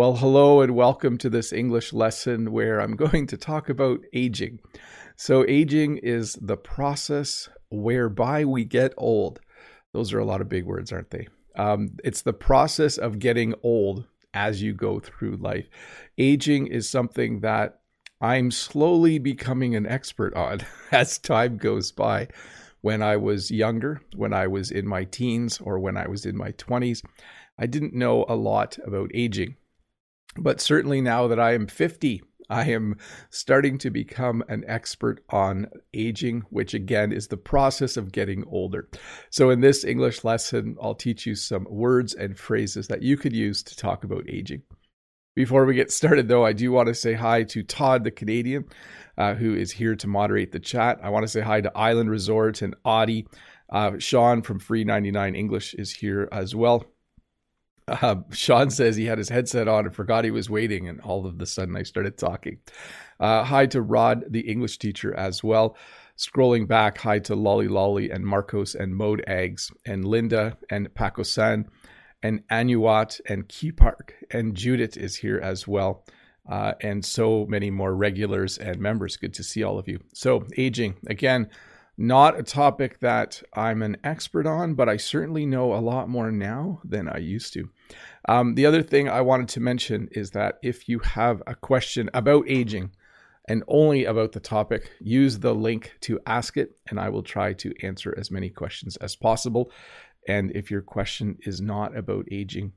Well, hello and welcome to this English lesson where I'm going to talk about aging. So, aging is the process whereby we get old. Those are a lot of big words, aren't they? Um, it's the process of getting old as you go through life. Aging is something that I'm slowly becoming an expert on as time goes by. When I was younger, when I was in my teens, or when I was in my 20s, I didn't know a lot about aging. But certainly now that I am 50, I am starting to become an expert on aging, which again is the process of getting older. So, in this English lesson, I'll teach you some words and phrases that you could use to talk about aging. Before we get started, though, I do want to say hi to Todd the Canadian, uh, who is here to moderate the chat. I want to say hi to Island Resort and Audie. Uh, Sean from Free 99 English is here as well. Uh, Sean says he had his headset on and forgot he was waiting, and all of a sudden I started talking. Uh, hi to Rod, the English teacher, as well. Scrolling back, hi to Lolly Lolly and Marcos and Mode Eggs and Linda and Paco San and Anuat and Key Park and Judith is here as well. Uh, and so many more regulars and members. Good to see all of you. So, aging, again, not a topic that I'm an expert on, but I certainly know a lot more now than I used to. Um, the other thing I wanted to mention is that if you have a question about aging and only about the topic, use the link to ask it, and I will try to answer as many questions as possible. And if your question is not about aging,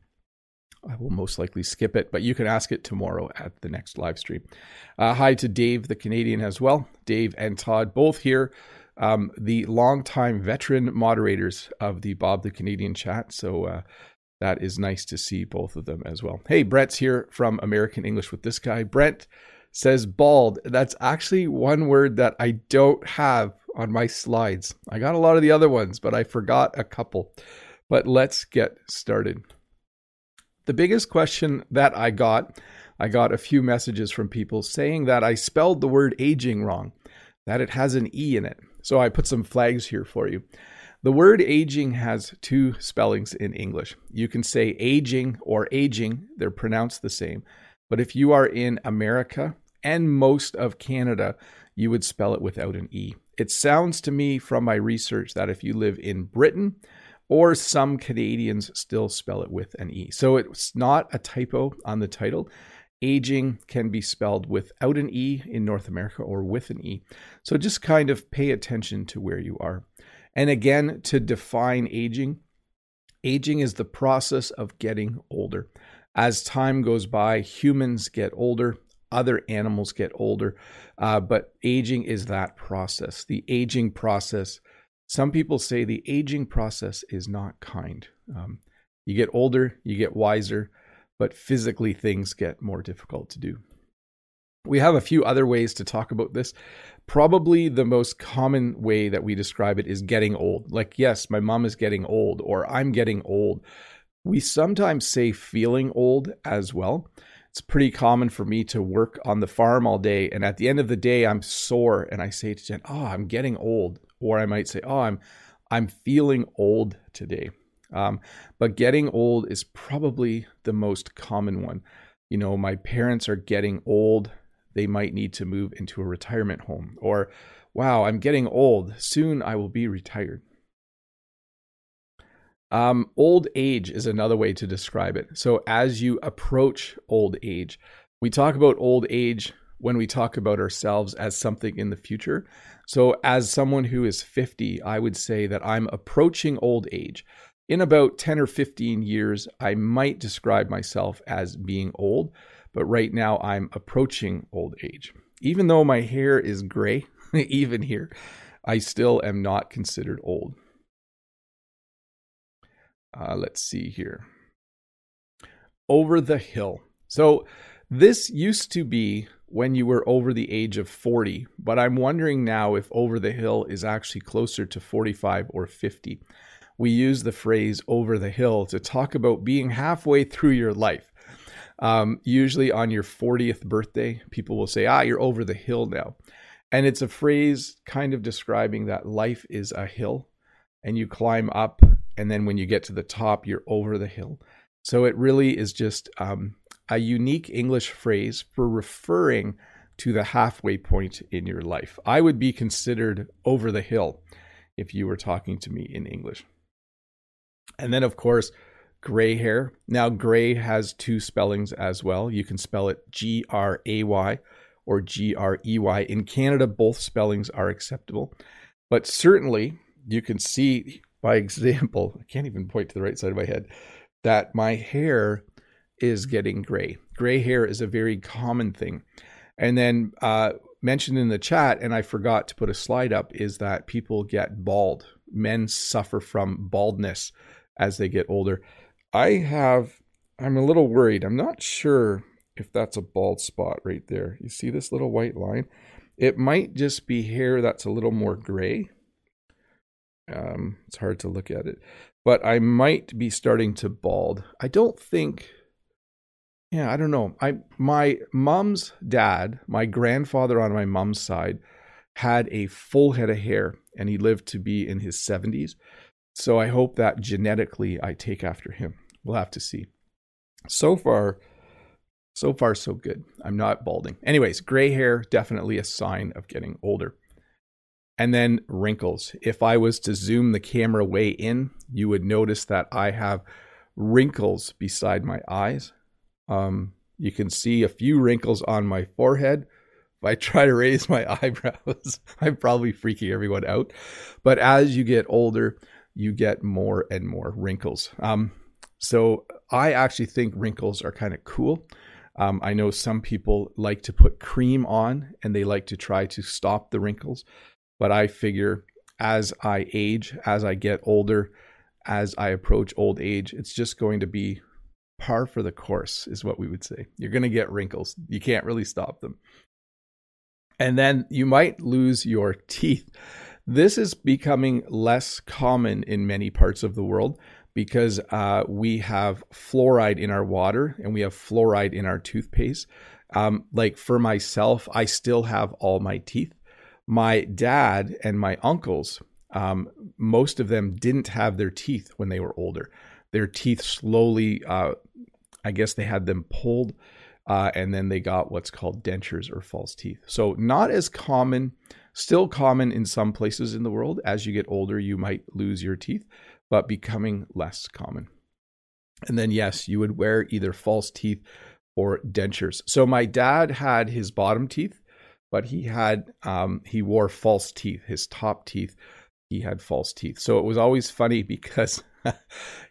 I will most likely skip it, but you can ask it tomorrow at the next live stream. Uh, hi to Dave, the Canadian, as well. Dave and Todd, both here, um, the longtime veteran moderators of the Bob the Canadian chat. So uh, that is nice to see both of them as well. Hey, Brent's here from American English with this guy. Brent says bald. That's actually one word that I don't have on my slides. I got a lot of the other ones, but I forgot a couple. But let's get started. The biggest question that I got, I got a few messages from people saying that I spelled the word aging wrong, that it has an E in it. So I put some flags here for you. The word aging has two spellings in English. You can say aging or aging, they're pronounced the same. But if you are in America and most of Canada, you would spell it without an E. It sounds to me from my research that if you live in Britain, or some Canadians still spell it with an E. So it's not a typo on the title. Aging can be spelled without an E in North America or with an E. So just kind of pay attention to where you are. And again, to define aging, aging is the process of getting older. As time goes by, humans get older, other animals get older, uh, but aging is that process. The aging process, some people say the aging process is not kind. Um, you get older, you get wiser, but physically things get more difficult to do. We have a few other ways to talk about this. Probably the most common way that we describe it is getting old. Like, yes, my mom is getting old, or I'm getting old. We sometimes say feeling old as well. It's pretty common for me to work on the farm all day and at the end of the day i'm sore and i say to jen oh i'm getting old. Or i might say oh i'm i'm feeling old today. Um, but getting old is probably the most common one. You know my parents are getting old they might need to move into a retirement home or wow i'm getting old soon i will be retired um, old age is another way to describe it. So, as you approach old age, we talk about old age when we talk about ourselves as something in the future. So, as someone who is 50, I would say that I'm approaching old age. In about 10 or 15 years, I might describe myself as being old, but right now I'm approaching old age. Even though my hair is gray, even here, I still am not considered old. Uh, let's see here. Over the hill. So this used to be when you were over the age of 40, but I'm wondering now if over the hill is actually closer to 45 or 50. We use the phrase over the hill to talk about being halfway through your life. Um, usually on your 40th birthday, people will say, ah, you're over the hill now. And it's a phrase kind of describing that life is a hill and you climb up and then when you get to the top, you're over the hill. So it really is just um, a unique English phrase for referring to the halfway point in your life. I would be considered over the hill if you were talking to me in English. And then, of course, gray hair. Now, gray has two spellings as well. You can spell it G R A Y or G R E Y. In Canada, both spellings are acceptable. But certainly, you can see by example, I can't even point to the right side of my head, that my hair is getting gray. Gray hair is a very common thing. And then uh, mentioned in the chat, and I forgot to put a slide up, is that people get bald. Men suffer from baldness as they get older. I have, I'm a little worried. I'm not sure if that's a bald spot right there. You see this little white line? It might just be hair that's a little more gray. Um, it's hard to look at it, but I might be starting to bald. I don't think. Yeah, I don't know. I my mom's dad, my grandfather on my mom's side, had a full head of hair, and he lived to be in his seventies. So I hope that genetically I take after him. We'll have to see. So far, so far so good. I'm not balding. Anyways, gray hair definitely a sign of getting older. And then wrinkles. If I was to zoom the camera way in, you would notice that I have wrinkles beside my eyes. Um, you can see a few wrinkles on my forehead. If I try to raise my eyebrows, I'm probably freaking everyone out. But as you get older, you get more and more wrinkles. Um, so I actually think wrinkles are kind of cool. Um, I know some people like to put cream on and they like to try to stop the wrinkles. But I figure as I age, as I get older, as I approach old age, it's just going to be par for the course, is what we would say. You're going to get wrinkles. You can't really stop them. And then you might lose your teeth. This is becoming less common in many parts of the world because uh, we have fluoride in our water and we have fluoride in our toothpaste. Um, like for myself, I still have all my teeth my dad and my uncles, um, most of them didn't have their teeth when they were older. Their teeth slowly, uh, I guess they had them pulled, uh, and then they got what's called dentures or false teeth. So, not as common, still common in some places in the world. As you get older, you might lose your teeth, but becoming less common. And then, yes, you would wear either false teeth or dentures. So, my dad had his bottom teeth but he had um, he wore false teeth. His top teeth, he had false teeth. So it was always funny because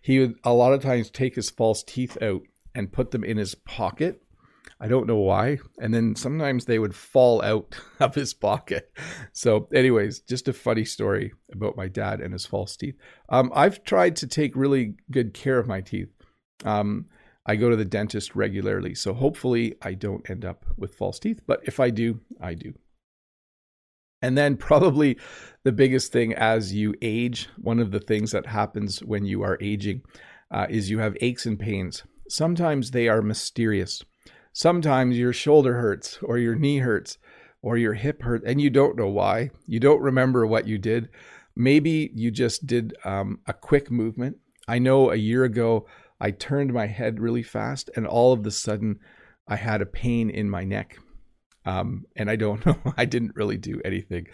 he would a lot of times take his false teeth out and put them in his pocket. I don't know why. And then sometimes they would fall out of his pocket. So, anyways, just a funny story about my dad and his false teeth. Um, I've tried to take really good care of my teeth. Um, I go to the dentist regularly. So hopefully I don't end up with false teeth. But if I do, I do. And then, probably the biggest thing as you age, one of the things that happens when you are aging uh, is you have aches and pains. Sometimes they are mysterious. Sometimes your shoulder hurts, or your knee hurts, or your hip hurts, and you don't know why. You don't remember what you did. Maybe you just did um, a quick movement. I know a year ago, I turned my head really fast, and all of the sudden, I had a pain in my neck. Um, and I don't know, I didn't really do anything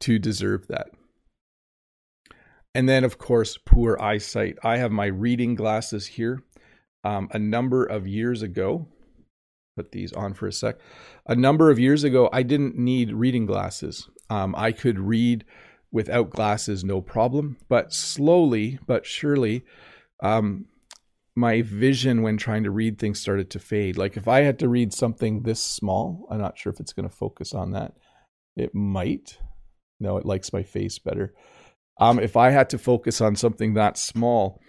to deserve that. And then, of course, poor eyesight. I have my reading glasses here. Um, a number of years ago, put these on for a sec. A number of years ago, I didn't need reading glasses. Um, I could read without glasses, no problem. But slowly but surely, um, my vision when trying to read things started to fade. Like if I had to read something this small, I'm not sure if it's going to focus on that. It might. No, it likes my face better. Um, if I had to focus on something that small,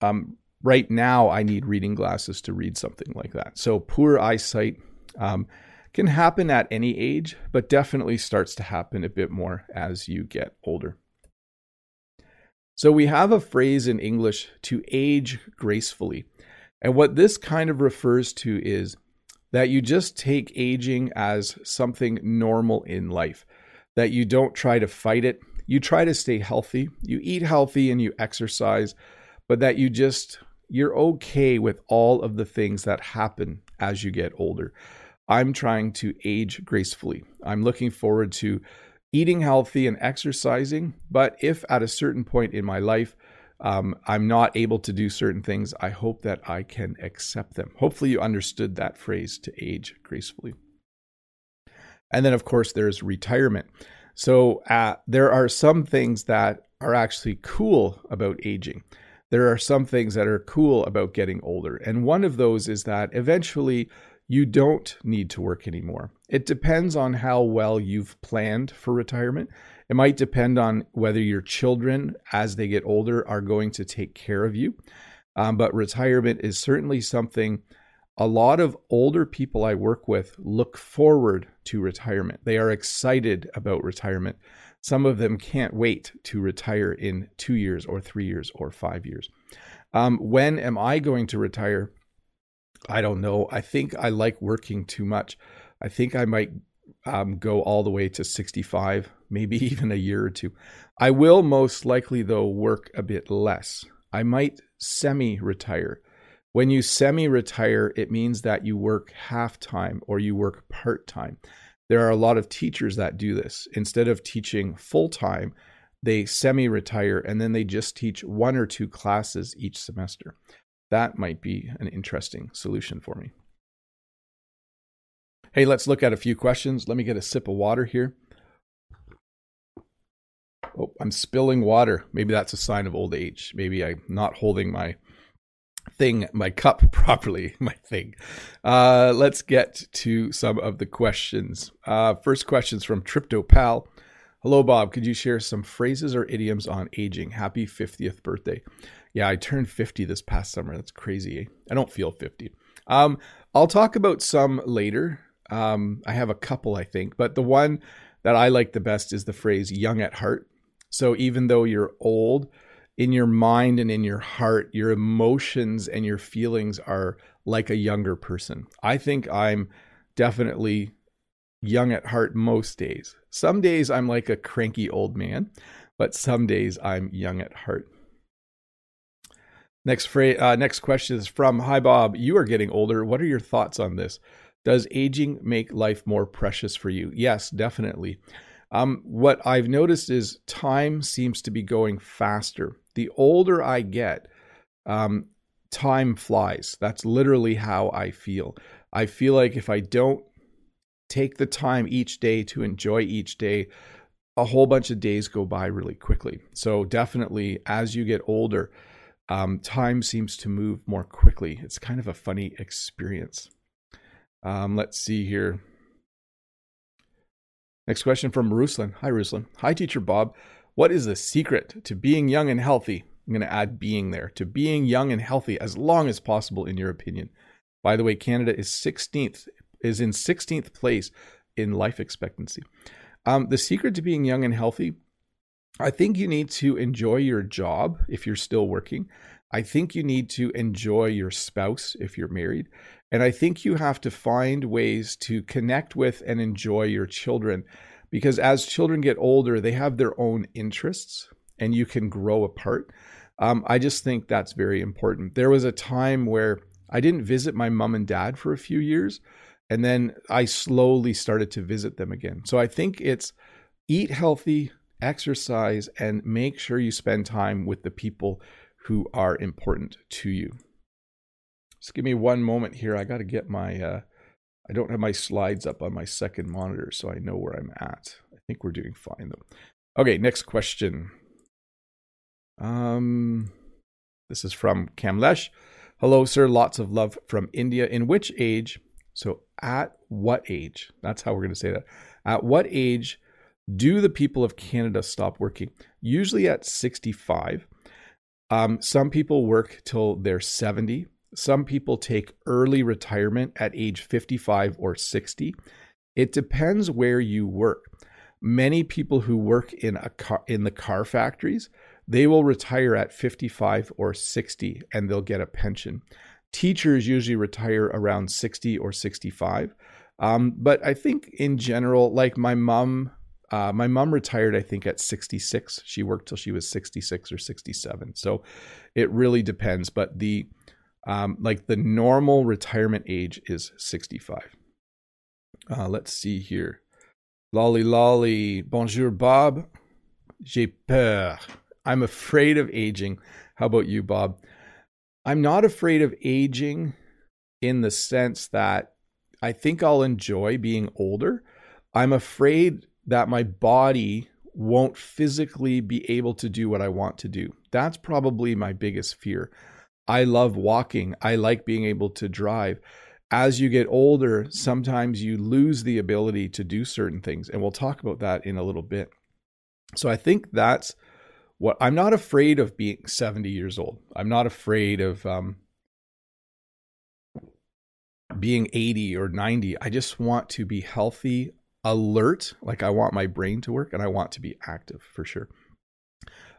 um, right now I need reading glasses to read something like that. So poor eyesight um, can happen at any age, but definitely starts to happen a bit more as you get older. So we have a phrase in English to age gracefully. And what this kind of refers to is that you just take aging as something normal in life, that you don't try to fight it. You try to stay healthy, you eat healthy and you exercise, but that you just, you're okay with all of the things that happen as you get older. I'm trying to age gracefully. I'm looking forward to eating healthy and exercising. But if at a certain point in my life, um, I'm not able to do certain things, I hope that I can accept them. Hopefully, you understood that phrase to age gracefully. And then, of course, there's retirement. So, uh, there are some things that are actually cool about aging. There are some things that are cool about getting older. And one of those is that eventually you don't need to work anymore. It depends on how well you've planned for retirement. It might depend on whether your children, as they get older, are going to take care of you. Um, but retirement is certainly something a lot of older people I work with look forward to retirement. They are excited about retirement. Some of them can't wait to retire in two years or three years or five years. Um, when am I going to retire? I don't know. I think I like working too much. I think I might um, go all the way to 65, maybe even a year or two. I will most likely, though, work a bit less. I might semi retire. When you semi retire, it means that you work half time or you work part time. There are a lot of teachers that do this. Instead of teaching full time, they semi retire and then they just teach one or two classes each semester. That might be an interesting solution for me. Hey, let's look at a few questions. Let me get a sip of water here. Oh, I'm spilling water. Maybe that's a sign of old age. Maybe I'm not holding my thing, my cup properly, my thing. Uh, let's get to some of the questions. Uh, first questions from TryptoPal. Hello, Bob. Could you share some phrases or idioms on aging? Happy 50th birthday. Yeah, I turned 50 this past summer. That's crazy. Eh? I don't feel 50. Um, I'll talk about some later. Um, I have a couple, I think, but the one that I like the best is the phrase young at heart. So even though you're old, in your mind and in your heart, your emotions and your feelings are like a younger person. I think I'm definitely young at heart most days. Some days I'm like a cranky old man, but some days I'm young at heart. Next phrase, uh, next question is from Hi Bob. You are getting older. What are your thoughts on this? Does aging make life more precious for you? Yes, definitely. Um, what I've noticed is time seems to be going faster the older I get, um, time flies. That's literally how I feel. I feel like if I don't take the time each day to enjoy each day, a whole bunch of days go by really quickly. So, definitely, as you get older, um, time seems to move more quickly. It's kind of a funny experience. Um, let's see here. Next question from Ruslan. Hi, Ruslan. Hi, Teacher Bob. What is the secret to being young and healthy? I'm going to add being there to being young and healthy as long as possible, in your opinion. By the way, Canada is 16th, is in 16th place in life expectancy. Um, the secret to being young and healthy, I think you need to enjoy your job if you're still working. I think you need to enjoy your spouse if you're married. And I think you have to find ways to connect with and enjoy your children because as children get older, they have their own interests and you can grow apart. Um, I just think that's very important. There was a time where I didn't visit my mom and dad for a few years, and then I slowly started to visit them again. So I think it's eat healthy, exercise, and make sure you spend time with the people who are important to you. Just give me one moment here. I got to get my uh, I don't have my slides up on my second monitor, so I know where I'm at. I think we're doing fine though. Okay, next question. Um, this is from Kamlesh. Hello, sir. Lots of love from India. In which age? So, at what age? That's how we're going to say that. At what age do the people of Canada stop working? Usually at 65. Um, some people work till they're 70. Some people take early retirement at age 55 or 60. It depends where you work. Many people who work in a car in the car factories, they will retire at 55 or 60 and they'll get a pension. Teachers usually retire around 60 or 65. Um, but I think in general, like my mom, uh, my mom retired, I think, at 66. She worked till she was 66 or 67. So it really depends. But the Um, like the normal retirement age is 65. Uh, let's see here. Lolly lolly. Bonjour, Bob. J'ai peur. I'm afraid of aging. How about you, Bob? I'm not afraid of aging in the sense that I think I'll enjoy being older. I'm afraid that my body won't physically be able to do what I want to do. That's probably my biggest fear. I love walking. I like being able to drive. As you get older, sometimes you lose the ability to do certain things. And we'll talk about that in a little bit. So I think that's what I'm not afraid of being 70 years old. I'm not afraid of um, being 80 or 90. I just want to be healthy, alert. Like I want my brain to work and I want to be active for sure.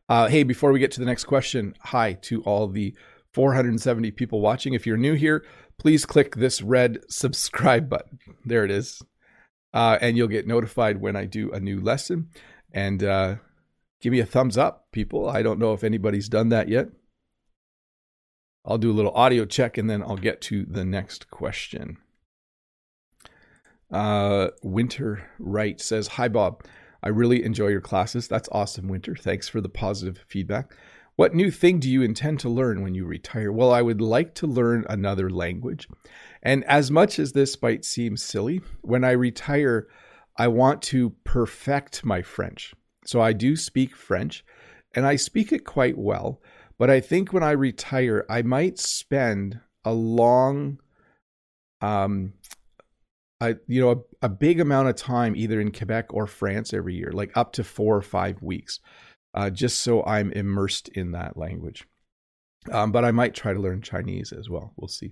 Uh, hey, before we get to the next question, hi to all the 470 people watching. If you're new here, please click this red subscribe button. There it is. Uh, and you'll get notified when I do a new lesson. And uh, give me a thumbs up, people. I don't know if anybody's done that yet. I'll do a little audio check and then I'll get to the next question. Uh, Winter Wright says, Hi, Bob. I really enjoy your classes. That's awesome, Winter. Thanks for the positive feedback. What new thing do you intend to learn when you retire? Well, I would like to learn another language. And as much as this might seem silly, when I retire, I want to perfect my French. So I do speak French and I speak it quite well. But I think when I retire, I might spend a long, um, I, you know, a, a, big amount of time either in Quebec or France every year, like up to four or five weeks, uh, just so I'm immersed in that language. Um, but I might try to learn Chinese as well. We'll see.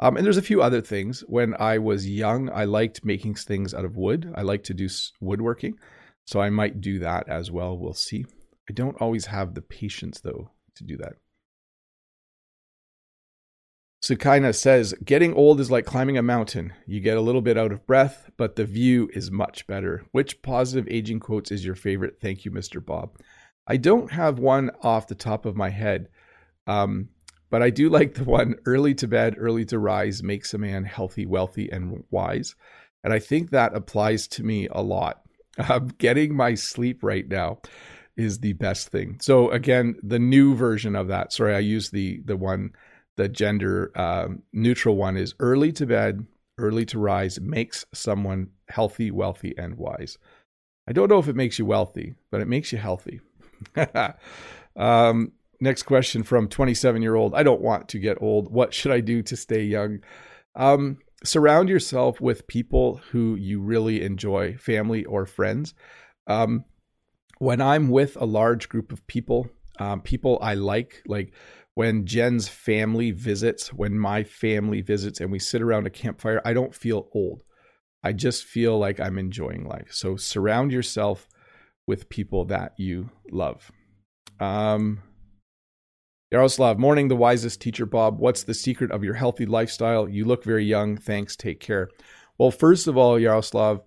Um, and there's a few other things. When I was young, I liked making things out of wood. I like to do woodworking. So I might do that as well. We'll see. I don't always have the patience, though, to do that. Sukaina says, Getting old is like climbing a mountain. You get a little bit out of breath, but the view is much better. Which positive aging quotes is your favorite? Thank you, Mr. Bob. I don't have one off the top of my head, um, but I do like the one early to bed, early to rise makes a man healthy, wealthy, and wise. And I think that applies to me a lot. I'm getting my sleep right now is the best thing. So again, the new version of that. Sorry, I used the the one the gender um, neutral one is early to bed, early to rise makes someone healthy, wealthy, and wise. I don't know if it makes you wealthy, but it makes you healthy. um, next question from 27 year old. I don't want to get old. What should I do to stay young? Um, surround yourself with people who you really enjoy, family or friends. Um, when I'm with a large group of people, um, people I like, like when Jen's family visits, when my family visits and we sit around a campfire, I don't feel old. I just feel like I'm enjoying life. So surround yourself with people that you love. Um, Yaroslav, morning, the wisest teacher, Bob. What's the secret of your healthy lifestyle? You look very young. Thanks. Take care. Well, first of all, Yaroslav,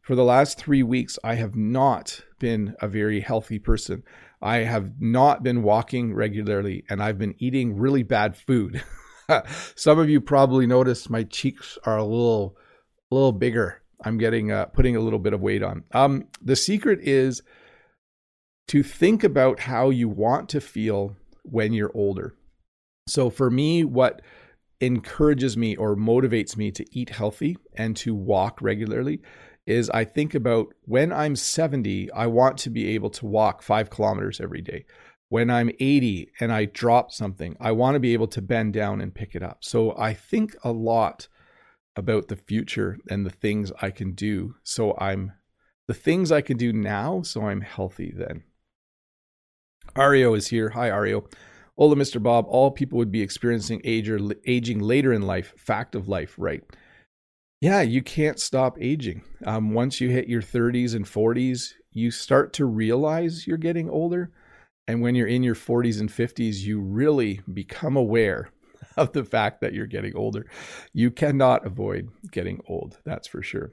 for the last three weeks, I have not been a very healthy person. I have not been walking regularly and I've been eating really bad food. Some of you probably noticed my cheeks are a little a little bigger. I'm getting uh, putting a little bit of weight on. Um, the secret is to think about how you want to feel when you're older. So for me, what encourages me or motivates me to eat healthy and to walk regularly is I think about when I'm 70, I want to be able to walk five kilometers every day. When I'm 80 and I drop something, I want to be able to bend down and pick it up. So I think a lot about the future and the things I can do. So I'm the things I can do now so I'm healthy then. Ario is here. Hi, Ario. Hola, Mr. Bob. All people would be experiencing age or aging later in life. Fact of life, right? Yeah, you can't stop aging. Um, once you hit your 30s and 40s, you start to realize you're getting older. And when you're in your 40s and 50s, you really become aware of the fact that you're getting older. You cannot avoid getting old, that's for sure.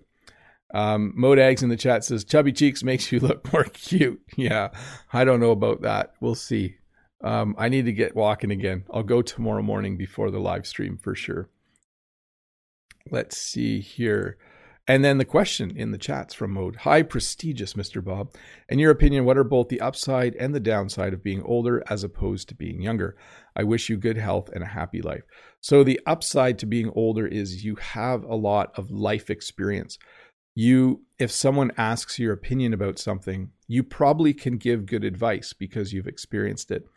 Um, Modags in the chat says, Chubby cheeks makes you look more cute. Yeah, I don't know about that. We'll see. Um, I need to get walking again. I'll go tomorrow morning before the live stream for sure. Let's see here. And then the question in the chats from Mode Hi, prestigious Mr. Bob. In your opinion, what are both the upside and the downside of being older as opposed to being younger? I wish you good health and a happy life. So, the upside to being older is you have a lot of life experience. You, if someone asks your opinion about something, you probably can give good advice because you've experienced it.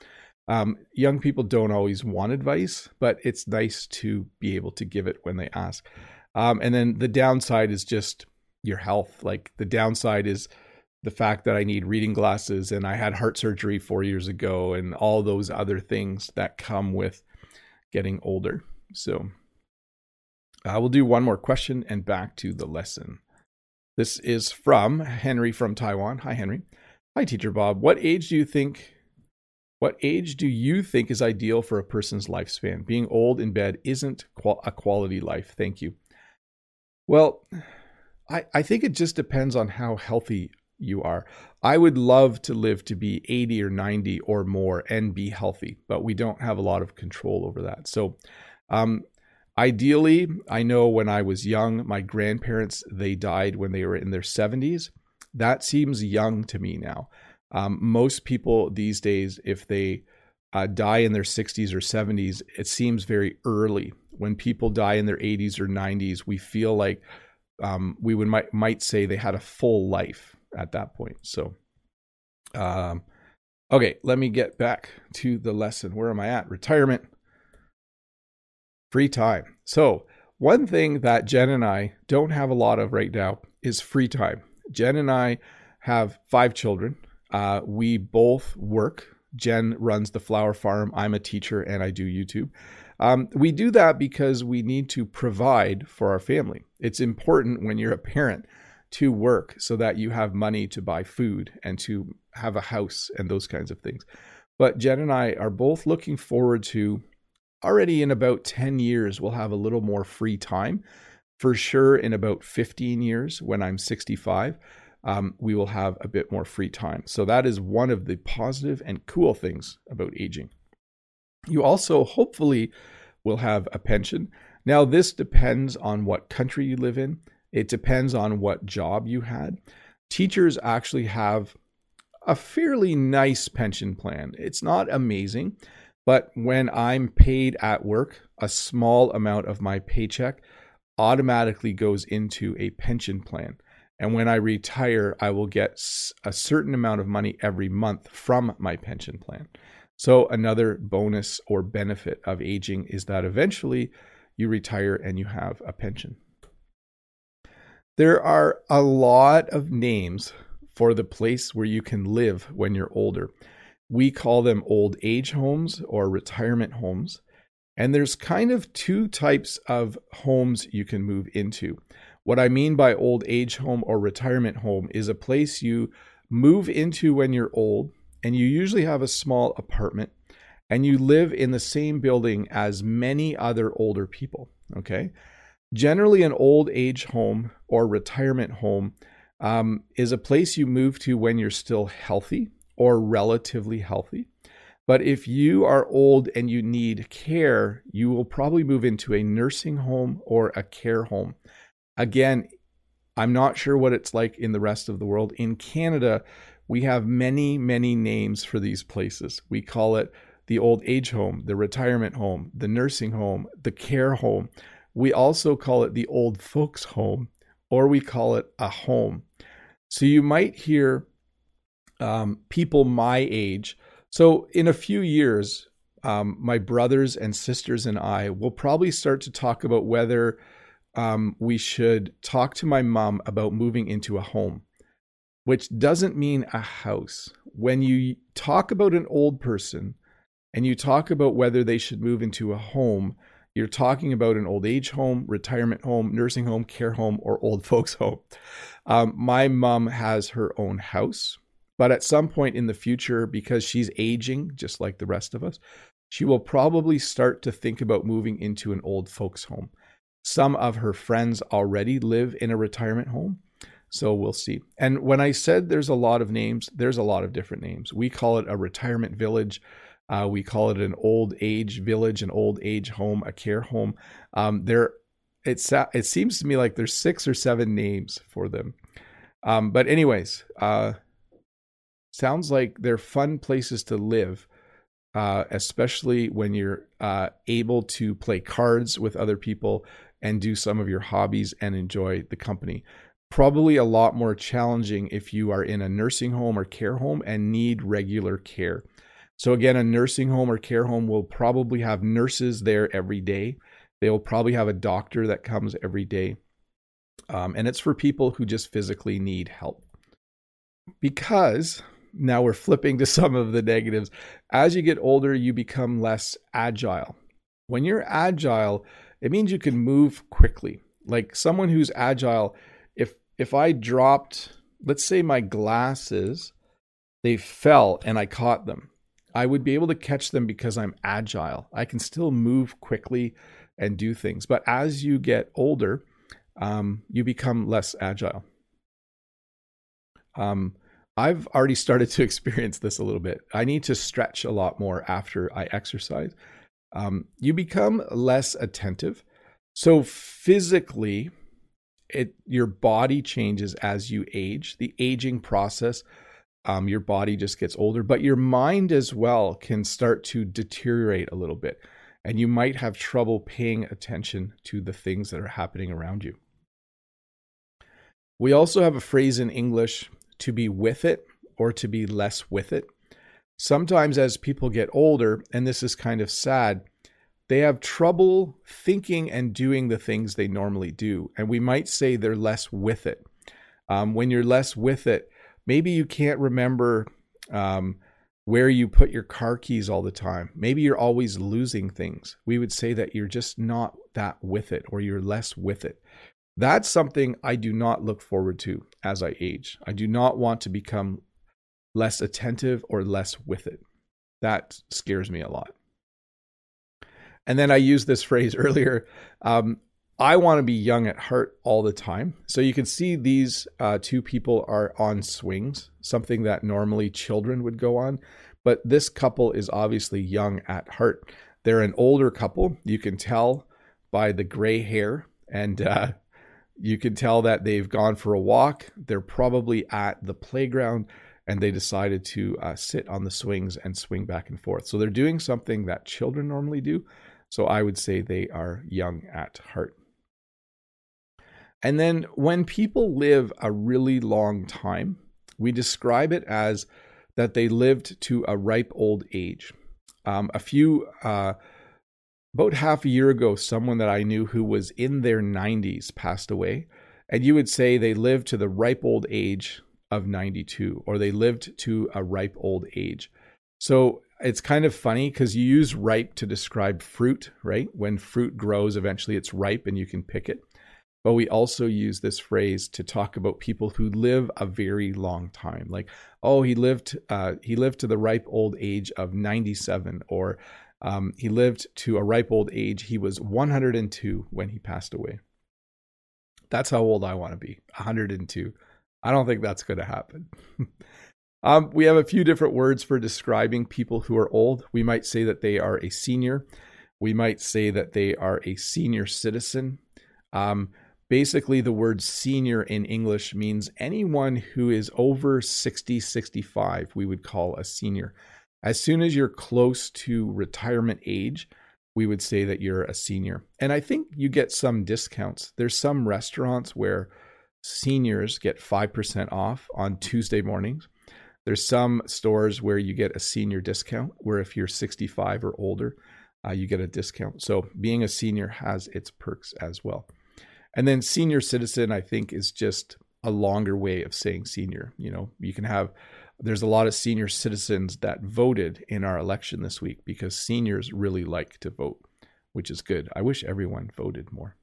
Um, young people don't always want advice, but it's nice to be able to give it when they ask. Um, and then the downside is just your health. Like the downside is the fact that I need reading glasses and I had heart surgery four years ago and all those other things that come with getting older. So I will do one more question and back to the lesson. This is from Henry from Taiwan. Hi, Henry. Hi, Teacher Bob. What age do you think? What age do you think is ideal for a person's lifespan? Being old in bed isn't a quality life. Thank you. Well, I, I think it just depends on how healthy you are. I would love to live to be 80 or 90 or more and be healthy, but we don't have a lot of control over that. So, um, ideally, I know when I was young, my grandparents they died when they were in their 70s. That seems young to me now. Um, most people these days, if they uh, die in their 60s or 70s, it seems very early. When people die in their 80s or 90s, we feel like um, we would might might say they had a full life at that point. So, um, okay, let me get back to the lesson. Where am I at? Retirement, free time. So, one thing that Jen and I don't have a lot of right now is free time. Jen and I have five children. Uh, we both work Jen runs the flower farm. I'm a teacher and I do YouTube. Um, we do that because we need to provide for our family. It's important when you're a parent to work so that you have money to buy food and to have a house and those kinds of things. But Jen and I are both looking forward to already in about 10 years, we'll have a little more free time. For sure, in about 15 years, when I'm 65, um, we will have a bit more free time. So that is one of the positive and cool things about aging. You also hopefully will have a pension. Now, this depends on what country you live in, it depends on what job you had. Teachers actually have a fairly nice pension plan. It's not amazing, but when I'm paid at work, a small amount of my paycheck automatically goes into a pension plan. And when I retire, I will get a certain amount of money every month from my pension plan. So, another bonus or benefit of aging is that eventually you retire and you have a pension. There are a lot of names for the place where you can live when you're older. We call them old age homes or retirement homes. And there's kind of two types of homes you can move into. What I mean by old age home or retirement home is a place you move into when you're old, and you usually have a small apartment, and you live in the same building as many other older people. Okay. Generally, an old age home or retirement home um, is a place you move to when you're still healthy or relatively healthy. But if you are old and you need care, you will probably move into a nursing home or a care home. Again, I'm not sure what it's like in the rest of the world. In Canada, we have many, many names for these places. We call it the old age home, the retirement home, the nursing home, the care home. We also call it the old folks home, or we call it a home. So you might hear um, people my age. So in a few years, um, my brothers and sisters and I will probably start to talk about whether um, we should talk to my mom about moving into a home, which doesn't mean a house. When you talk about an old person and you talk about whether they should move into a home, you're talking about an old age home, retirement home, nursing home, care home, or old folks home. Um, my mom has her own house, but at some point in the future, because she's aging just like the rest of us, she will probably start to think about moving into an old folks home. Some of her friends already live in a retirement home. So we'll see. And when I said there's a lot of names, there's a lot of different names. We call it a retirement village. Uh, we call it an old age village, an old age home, a care home. Um, there, it's it seems to me like there's six or seven names for them. Um, but anyways, uh, sounds like they're fun places to live, uh, especially when you're uh, able to play cards with other people and do some of your hobbies and enjoy the company. Probably a lot more challenging if you are in a nursing home or care home and need regular care. So, again, a nursing home or care home will probably have nurses there every day. They will probably have a doctor that comes every day. Um, and it's for people who just physically need help. Because now we're flipping to some of the negatives. As you get older, you become less agile. When you're agile, it means you can move quickly. Like someone who's agile, if if I dropped, let's say my glasses, they fell and I caught them. I would be able to catch them because I'm agile. I can still move quickly and do things. But as you get older, um, you become less agile. Um, I've already started to experience this a little bit. I need to stretch a lot more after I exercise. Um, you become less attentive. So physically, it your body changes as you age. The aging process, um, your body just gets older, but your mind as well can start to deteriorate a little bit, and you might have trouble paying attention to the things that are happening around you. We also have a phrase in English to be with it or to be less with it. Sometimes, as people get older, and this is kind of sad, they have trouble thinking and doing the things they normally do. And we might say they're less with it. Um, when you're less with it, maybe you can't remember um, where you put your car keys all the time. Maybe you're always losing things. We would say that you're just not that with it or you're less with it. That's something I do not look forward to as I age. I do not want to become less attentive or less with it. That scares me a lot. And then I used this phrase earlier. Um, I want to be young at heart all the time. So you can see these uh, two people are on swings, something that normally children would go on. But this couple is obviously young at heart. They're an older couple. You can tell by the gray hair and uh, you can tell that they've gone for a walk. They're probably at the playground and they decided to uh, sit on the swings and swing back and forth. So they're doing something that children normally do. So I would say they are young at heart. And then when people live a really long time, we describe it as that they lived to a ripe old age. Um, a few uh, about half a year ago, someone that I knew who was in their 90s passed away. And you would say they lived to the ripe old age of 92, or they lived to a ripe old age. So it's kind of funny because you use ripe to describe fruit, right? When fruit grows, eventually it's ripe and you can pick it. But we also use this phrase to talk about people who live a very long time. Like, oh, he lived, uh, he lived to the ripe old age of 97, or um, he lived to a ripe old age. He was 102 when he passed away. That's how old I want to be 102. I don't think that's going to happen. um, we have a few different words for describing people who are old. We might say that they are a senior. We might say that they are a senior citizen. Um, basically, the word senior in English means anyone who is over 60, 65, we would call a senior. As soon as you're close to retirement age, we would say that you're a senior. And I think you get some discounts. There's some restaurants where seniors get 5% off on Tuesday mornings. There's some stores where you get a senior discount, where if you're 65 or older, uh, you get a discount. So being a senior has its perks as well. And then senior citizen, I think, is just a longer way of saying senior. You know, you can have there's a lot of senior citizens that voted in our election this week because seniors really like to vote, which is good. I wish everyone voted more.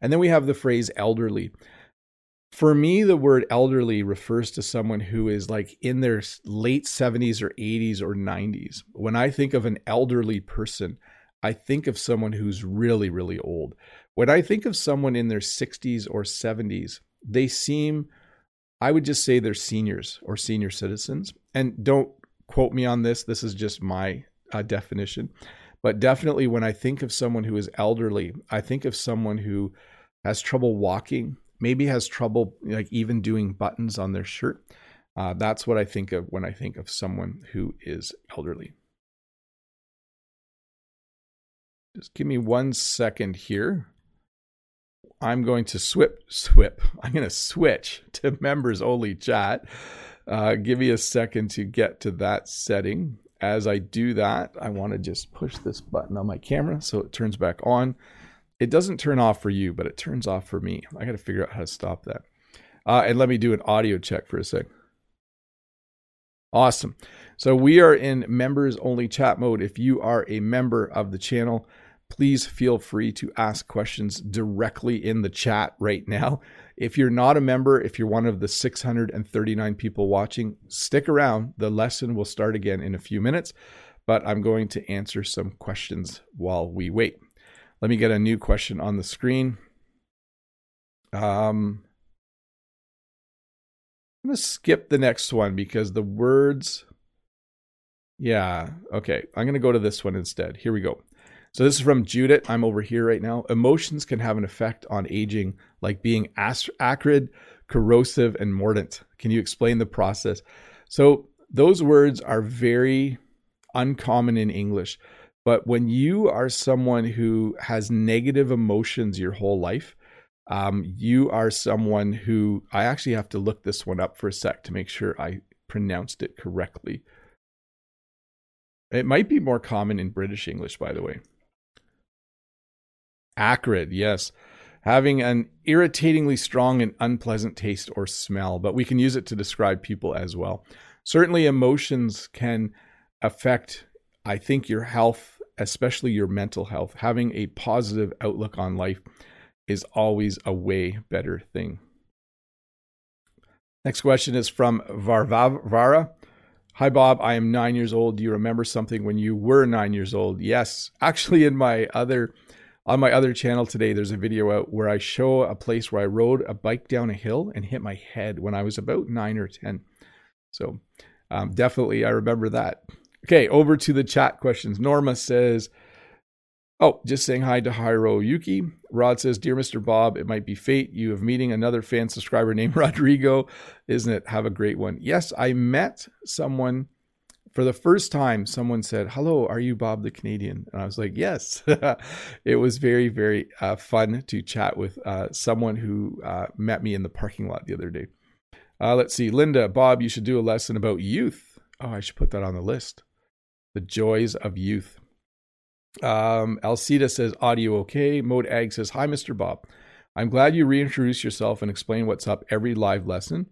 And then we have the phrase elderly. For me, the word elderly refers to someone who is like in their late 70s or 80s or 90s. When I think of an elderly person, I think of someone who's really, really old. When I think of someone in their 60s or 70s, they seem I would just say they're seniors or senior citizens. And don't quote me on this. This is just my uh, definition. But definitely, when I think of someone who is elderly, I think of someone who has trouble walking, maybe has trouble like even doing buttons on their shirt. Uh, that's what I think of when I think of someone who is elderly. Just give me one second here. I'm going to swip, swip. I'm going to switch to members only chat. Uh, give me a second to get to that setting. As I do that, I want to just push this button on my camera so it turns back on. It doesn't turn off for you, but it turns off for me. I got to figure out how to stop that. Uh, and let me do an audio check for a sec. Awesome. So we are in members only chat mode. If you are a member of the channel, please feel free to ask questions directly in the chat right now. If you're not a member, if you're one of the 639 people watching, stick around. The lesson will start again in a few minutes, but I'm going to answer some questions while we wait. Let me get a new question on the screen. Um, I'm going to skip the next one because the words. Yeah, okay. I'm going to go to this one instead. Here we go. So this is from Judith. I'm over here right now. Emotions can have an effect on aging, like being acrid, corrosive, and mordant. Can you explain the process? So those words are very uncommon in English. But when you are someone who has negative emotions your whole life, um, you are someone who I actually have to look this one up for a sec to make sure I pronounced it correctly. It might be more common in British English, by the way. Acrid, yes. Having an irritatingly strong and unpleasant taste or smell, but we can use it to describe people as well. Certainly, emotions can affect, I think, your health, especially your mental health. Having a positive outlook on life is always a way better thing. Next question is from Varvara. Hi, Bob. I am nine years old. Do you remember something when you were nine years old? Yes. Actually, in my other on my other channel today, there's a video out where I show a place where I rode a bike down a hill and hit my head when I was about nine or 10. So um, definitely, I remember that. Okay, over to the chat questions. Norma says, Oh, just saying hi to Hiro Yuki. Rod says, Dear Mr. Bob, it might be fate. You have meeting another fan subscriber named Rodrigo, isn't it? Have a great one. Yes, I met someone for the first time, someone said, Hello, are you Bob the Canadian? And I was like, Yes. it was very, very uh, fun to chat with uh, someone who uh, met me in the parking lot the other day. Uh, let's see. Linda, Bob, you should do a lesson about youth. Oh, I should put that on the list. The joys of youth. Um, Alcida says, Audio okay. Mode Ag says, Hi, Mr. Bob. I'm glad you reintroduce yourself and explain what's up every live lesson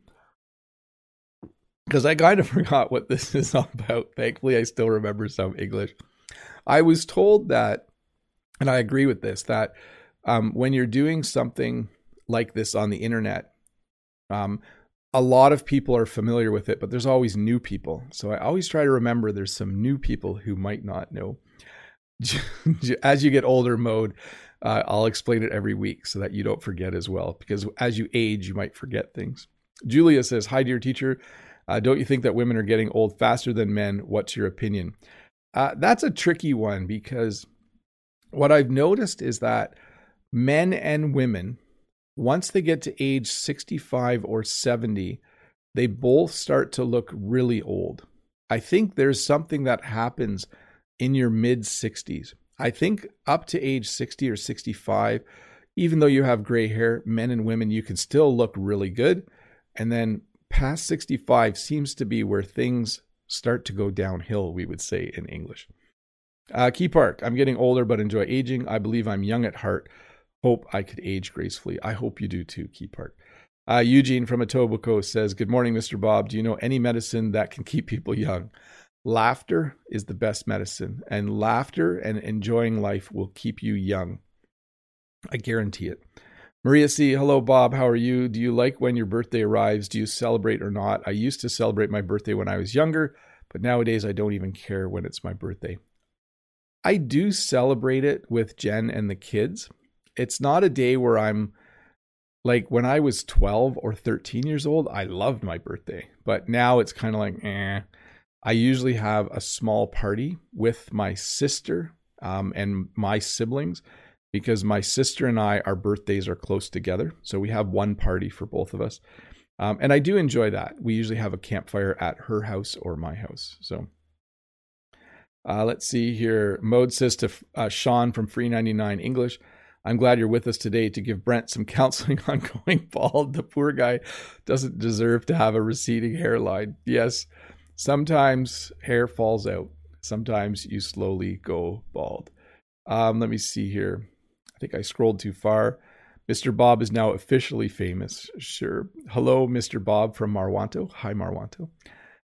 because I kind of forgot what this is all about. Thankfully, I still remember some English. I was told that, and I agree with this, that um, when you're doing something like this on the internet, um, a lot of people are familiar with it, but there's always new people. So I always try to remember there's some new people who might not know. As you get older, mode, uh, I'll explain it every week so that you don't forget as well. Because as you age, you might forget things. Julia says, Hi, dear teacher. Uh, don't you think that women are getting old faster than men? What's your opinion? Uh, that's a tricky one because what I've noticed is that men and women, once they get to age 65 or 70, they both start to look really old. I think there's something that happens in your mid 60s. I think up to age 60 or 65, even though you have gray hair, men and women, you can still look really good. And then past 65 seems to be where things start to go downhill, we would say in English. Uh, Key Park, I'm getting older but enjoy aging. I believe I'm young at heart. Hope I could age gracefully. I hope you do too, Key Park. Uh, Eugene from Etobicoke says, Good morning, Mr. Bob. Do you know any medicine that can keep people young? Laughter is the best medicine, and laughter and enjoying life will keep you young. I guarantee it. Maria C. Hello, Bob. How are you? Do you like when your birthday arrives? Do you celebrate or not? I used to celebrate my birthday when I was younger, but nowadays I don't even care when it's my birthday. I do celebrate it with Jen and the kids. It's not a day where I'm like when I was 12 or 13 years old, I loved my birthday, but now it's kind of like, eh. I usually have a small party with my sister um, and my siblings because my sister and I, our birthdays are close together. So we have one party for both of us. Um, and I do enjoy that. We usually have a campfire at her house or my house. So uh, let's see here. Mode says to uh, Sean from Free 99 English, I'm glad you're with us today to give Brent some counseling on going bald. The poor guy doesn't deserve to have a receding hairline. Yes, sometimes hair falls out. Sometimes you slowly go bald. Um, let me see here. I think I scrolled too far. Mr. Bob is now officially famous. Sure. Hello, Mr. Bob from Marwanto. Hi, Marwanto.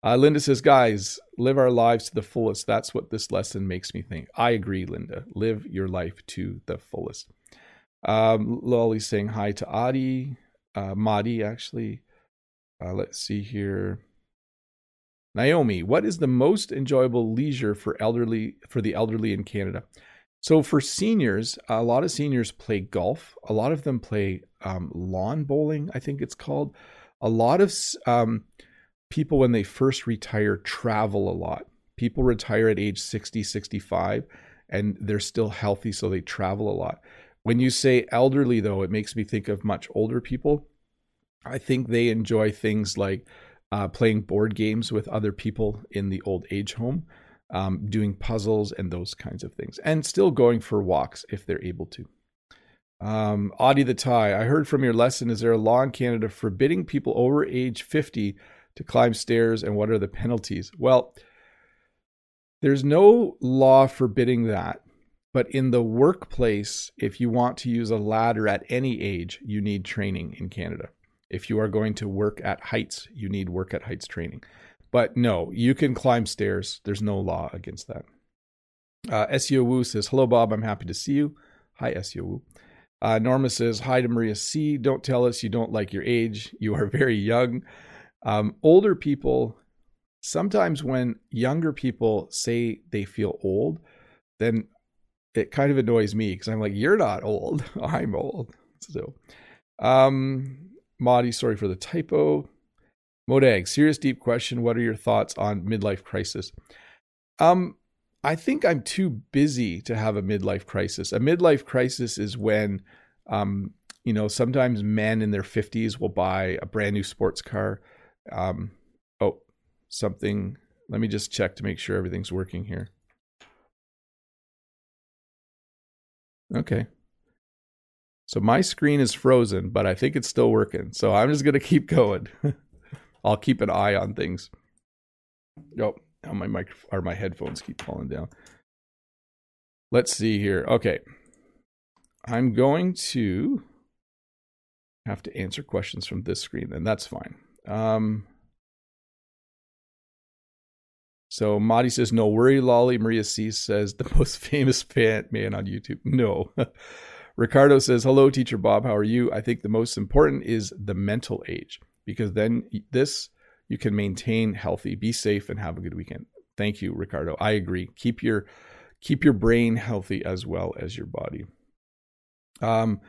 Uh, Linda says, guys, live our lives to the fullest. That's what this lesson makes me think. I agree, Linda. Live your life to the fullest. Um, Lolly's saying hi to Adi, uh, Madi, actually. Uh, let's see here. Naomi, what is the most enjoyable leisure for elderly for the elderly in Canada? So for seniors, a lot of seniors play golf. A lot of them play um, lawn bowling, I think it's called. A lot of um, people, when they first retire, travel a lot. People retire at age 60, 65, and they're still healthy, so they travel a lot. When you say elderly, though, it makes me think of much older people. I think they enjoy things like uh, playing board games with other people in the old age home um, doing puzzles and those kinds of things, and still going for walks if they're able to. Um, Audie the Thai, I heard from your lesson, is there a law in Canada forbidding people over age 50 to climb stairs, and what are the penalties? Well, there's no law forbidding that. But in the workplace, if you want to use a ladder at any age, you need training in Canada. If you are going to work at heights, you need work at heights training. But no, you can climb stairs. There's no law against that. Uh, SEO Wu says, Hello, Bob. I'm happy to see you. Hi, SEO Wu. Uh, Norma says, Hi to Maria C. Don't tell us you don't like your age. You are very young. Um, older people, sometimes when younger people say they feel old, then it kind of annoys me because I'm like, You're not old. I'm old. So, um, Madi, sorry for the typo. Modag, serious deep question. What are your thoughts on midlife crisis? Um, I think I'm too busy to have a midlife crisis. A midlife crisis is when, um, you know, sometimes men in their 50s will buy a brand new sports car. Um, oh, something. Let me just check to make sure everything's working here. Okay. So my screen is frozen, but I think it's still working. So I'm just going to keep going. I'll keep an eye on things. Oh, now my mic or my headphones keep falling down. Let's see here. Okay. I'm going to have to answer questions from this screen, and that's fine. Um, so Madi says, no worry, Lolly. Maria C says, the most famous fan man on YouTube. No. Ricardo says, hello, teacher Bob. How are you? I think the most important is the mental age because then this you can maintain healthy, be safe, and have a good weekend. Thank you, Ricardo. I agree. Keep your keep your brain healthy as well as your body. Um,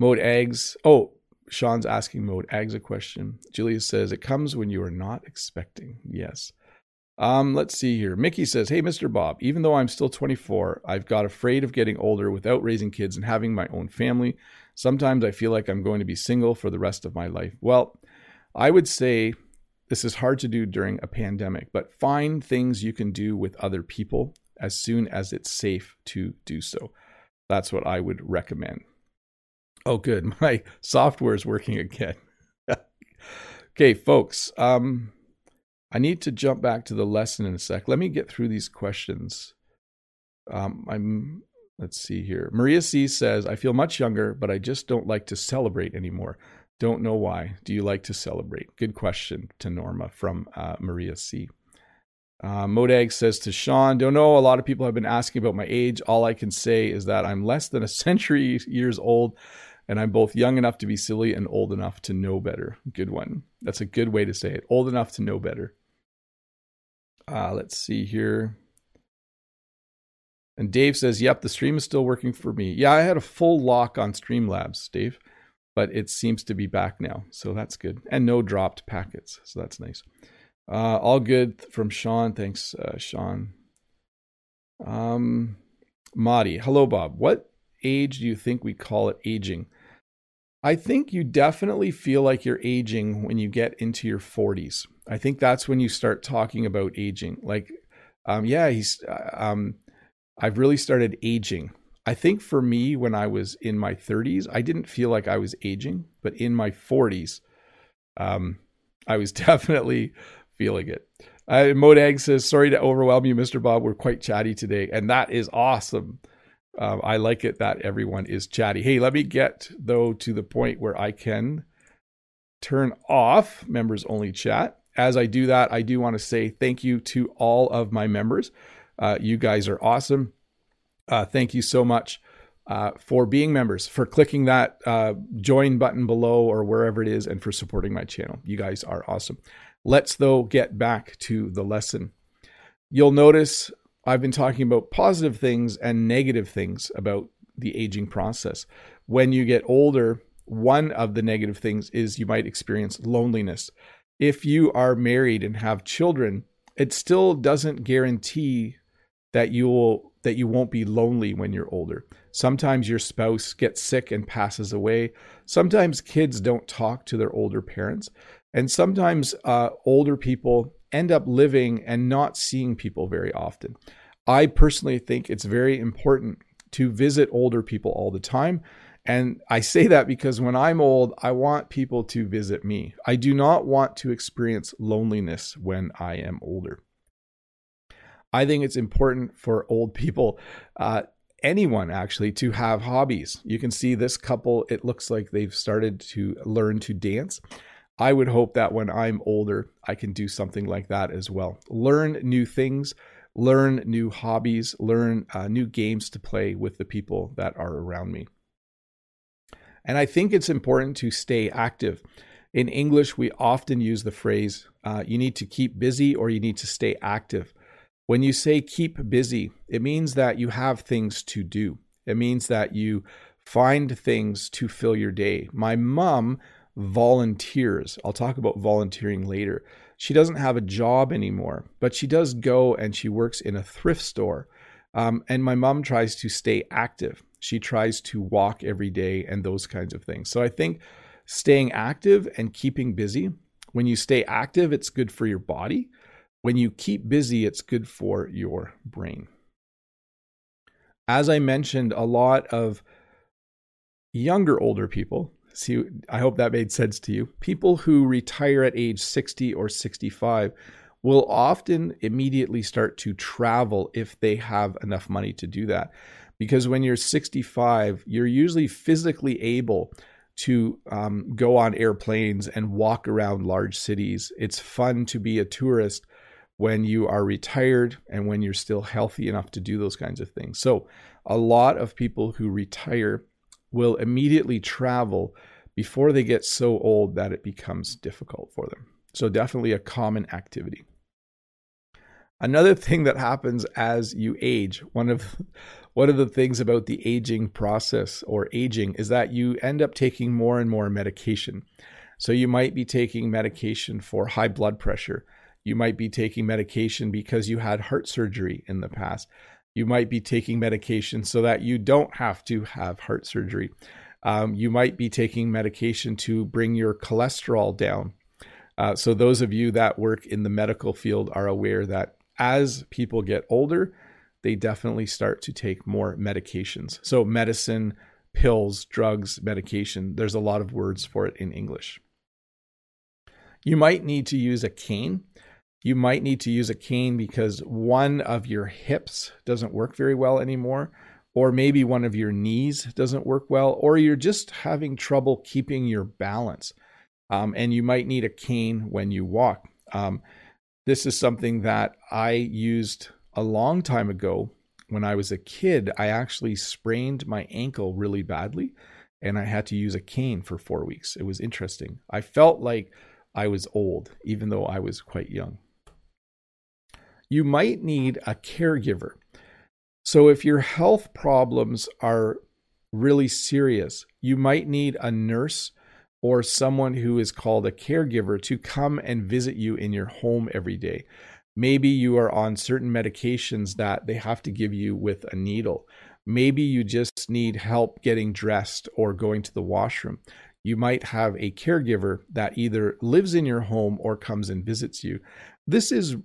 mode eggs. Oh, Sean's asking mode eggs a question. Julia says it comes when you are not expecting. Yes. Um, let's see here. Mickey says, Hey, Mr. Bob, even though I'm still 24, I've got afraid of getting older without raising kids and having my own family. Sometimes I feel like I'm going to be single for the rest of my life. Well, I would say this is hard to do during a pandemic, but find things you can do with other people as soon as it's safe to do so. That's what I would recommend. Oh, good. My software is working again. okay, folks. Um, I need to jump back to the lesson in a sec. Let me get through these questions. Um, I'm. Let's see here. Maria C says, "I feel much younger, but I just don't like to celebrate anymore. Don't know why. Do you like to celebrate? Good question to Norma from uh, Maria C. Uh, Modag says to Sean, don't know. A lot of people have been asking about my age. All I can say is that I'm less than a century years old, and I'm both young enough to be silly and old enough to know better. Good one. That's a good way to say it. Old enough to know better. Uh, let's see here. And Dave says, Yep, the stream is still working for me. Yeah, I had a full lock on Streamlabs, Dave but it seems to be back now. So that's good. And no dropped packets. So that's nice. Uh, all good from Sean. Thanks, uh, Sean. Um, Madi, hello, Bob. What age do you think we call it aging? I think you definitely feel like you're aging when you get into your 40s. I think that's when you start talking about aging. Like, um, yeah, he's, uh, um, I've really started aging. I think for me, when I was in my 30s, I didn't feel like I was aging, but in my 40s, um, I was definitely feeling it. Uh, Modag says, "Sorry to overwhelm you, Mr. Bob. We're quite chatty today, and that is awesome. Um, I like it that everyone is chatty. Hey, let me get though to the point where I can turn off members only chat. As I do that, I do want to say thank you to all of my members. Uh, you guys are awesome. Uh, thank you so much uh, for being members, for clicking that uh, join button below or wherever it is, and for supporting my channel. You guys are awesome. Let's, though, get back to the lesson. You'll notice I've been talking about positive things and negative things about the aging process. When you get older, one of the negative things is you might experience loneliness. If you are married and have children, it still doesn't guarantee that you will that you won't be lonely when you're older. Sometimes your spouse gets sick and passes away. Sometimes kids don't talk to their older parents. And sometimes uh, older people end up living and not seeing people very often. I personally think it's very important to visit older people all the time. And I say that because when I'm old, I want people to visit me. I do not want to experience loneliness when I am older. I think it's important for old people, uh, anyone actually, to have hobbies. You can see this couple, it looks like they've started to learn to dance. I would hope that when I'm older, I can do something like that as well. Learn new things, learn new hobbies, learn uh, new games to play with the people that are around me. And I think it's important to stay active. In English, we often use the phrase, uh, you need to keep busy or you need to stay active. When you say keep busy, it means that you have things to do. It means that you find things to fill your day. My mom volunteers. I'll talk about volunteering later. She doesn't have a job anymore, but she does go and she works in a thrift store. Um, and my mom tries to stay active. She tries to walk every day and those kinds of things. So I think staying active and keeping busy, when you stay active, it's good for your body. When you keep busy, it's good for your brain. As I mentioned, a lot of younger older people See, I hope that made sense to you. People who retire at age 60 or 65 will often immediately start to travel if they have enough money to do that. Because when you're 65, you're usually physically able to um, go on airplanes and walk around large cities. It's fun to be a tourist when you are retired and when you're still healthy enough to do those kinds of things. So, a lot of people who retire will immediately travel before they get so old that it becomes difficult for them. So, definitely a common activity. Another thing that happens as you age, one of one of the things about the aging process or aging is that you end up taking more and more medication. So you might be taking medication for high blood pressure. You might be taking medication because you had heart surgery in the past. You might be taking medication so that you don't have to have heart surgery. Um, you might be taking medication to bring your cholesterol down. Uh, so, those of you that work in the medical field are aware that as people get older, they definitely start to take more medications. So, medicine, pills, drugs, medication, there's a lot of words for it in English. You might need to use a cane you might need to use a cane because one of your hips doesn't work very well anymore, or maybe one of your knees doesn't work well, or you're just having trouble keeping your balance. Um, and you might need a cane when you walk. Um, this is something that I used a long time ago. When I was a kid, I actually sprained my ankle really badly and I had to use a cane for four weeks. It was interesting. I felt like I was old, even though I was quite young you might need a caregiver. So, if your health problems are really serious, you might need a nurse or someone who is called a caregiver to come and visit you in your home every day. Maybe you are on certain medications that they have to give you with a needle. Maybe you just need help getting dressed or going to the washroom. You might have a caregiver that either lives in your home or comes and visits you. This is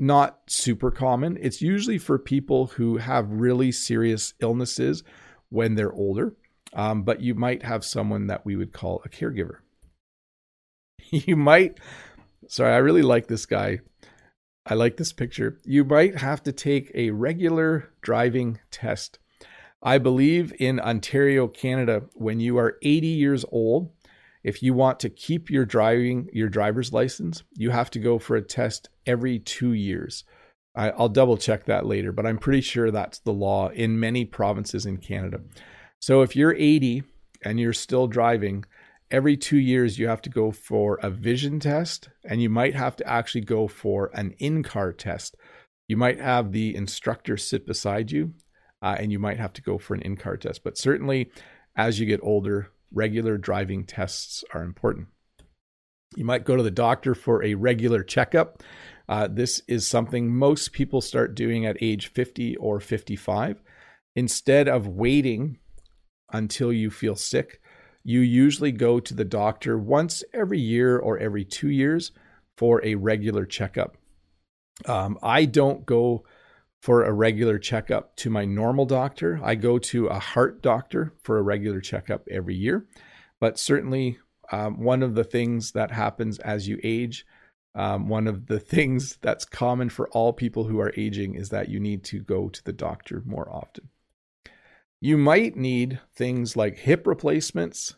not super common. It's usually for people who have really serious illnesses when they're older um, but you might have someone that we would call a caregiver. you might, sorry, I really like this guy. I like this picture. You might have to take a regular driving test. I believe in Ontario, Canada, when you are 80 years old, if you want to keep your driving your driver's license, you have to go for a test every two years. I, will double check that later, but I'm pretty sure that's the law in many provinces in Canada. So if you're 80 and you're still driving, every two years you have to go for a vision test and you might have to actually go for an in car test. You might have the instructor sit beside you uh, and you might have to go for an in car test. But certainly, as you get older, regular driving tests are important. You might go to the doctor for a regular checkup. Uh, this is something most people start doing at age 50 or 55. Instead of waiting until you feel sick. You usually go to the doctor once every year or every two years for a regular checkup. Um, I don't go for a regular checkup to my normal doctor. I go to a heart doctor for a regular checkup every year. But certainly, um, one of the things that happens as you age, um, one of the things that's common for all people who are aging is that you need to go to the doctor more often. You might need things like hip replacements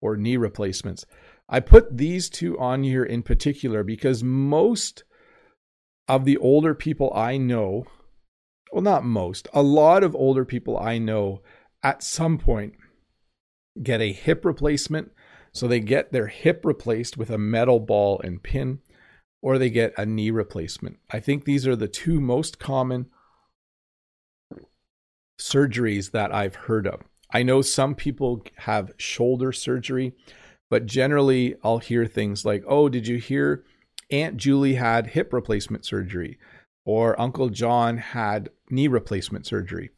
or knee replacements. I put these two on here in particular because most of the older people I know, well, not most, a lot of older people I know at some point get a hip replacement. So they get their hip replaced with a metal ball and pin, or they get a knee replacement. I think these are the two most common surgeries that I've heard of. I know some people have shoulder surgery, but generally I'll hear things like, oh, did you hear Aunt Julie had hip replacement surgery? Or Uncle John had knee replacement surgery.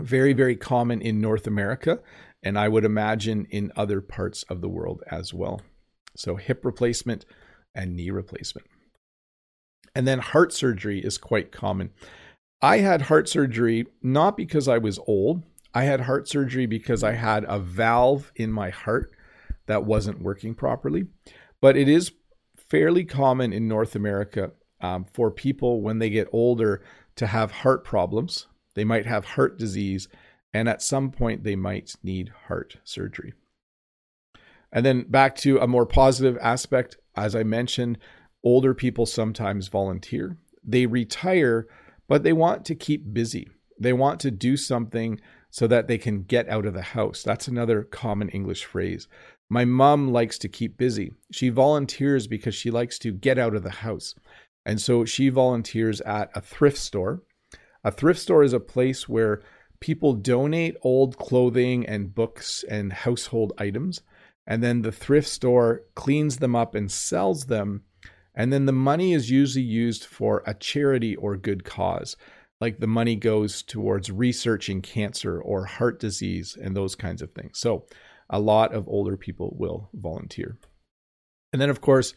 Very, very common in North America, and I would imagine in other parts of the world as well. So, hip replacement and knee replacement. And then heart surgery is quite common. I had heart surgery not because I was old. I had heart surgery because I had a valve in my heart that wasn't working properly. But it is fairly common in North America um, for people when they get older to have heart problems. They might have heart disease, and at some point, they might need heart surgery. And then back to a more positive aspect, as I mentioned, older people sometimes volunteer. They retire but they want to keep busy. They want to do something so that they can get out of the house. That's another common English phrase. My mom likes to keep busy. She volunteers because she likes to get out of the house. And so she volunteers at a thrift store. A thrift store is a place where people donate old clothing and books and household items. And then the thrift store cleans them up and sells them and then the money is usually used for a charity or good cause. Like the money goes towards researching cancer or heart disease and those kinds of things. So a lot of older people will volunteer. And then, of course,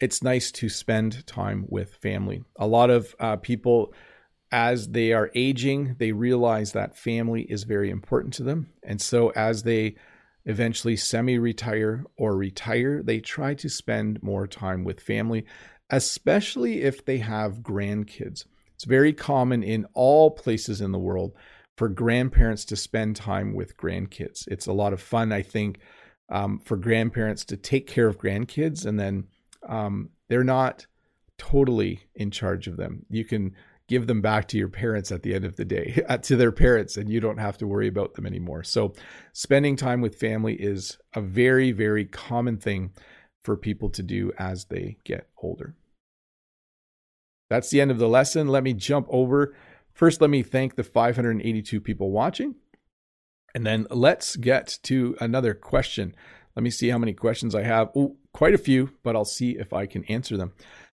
it's nice to spend time with family. A lot of uh, people, as they are aging, they realize that family is very important to them. And so, as they eventually semi retire or retire, they try to spend more time with family, especially if they have grandkids. It's very common in all places in the world for grandparents to spend time with grandkids. It's a lot of fun, I think, um, for grandparents to take care of grandkids and then um, they're not totally in charge of them. You can give them back to your parents at the end of the day, uh, to their parents, and you don't have to worry about them anymore. So, spending time with family is a very, very common thing for people to do as they get older. That's the end of the lesson. Let me jump over. First, let me thank the 582 people watching. And then let's get to another question. Let me see how many questions I have. Oh, quite a few, but I'll see if I can answer them.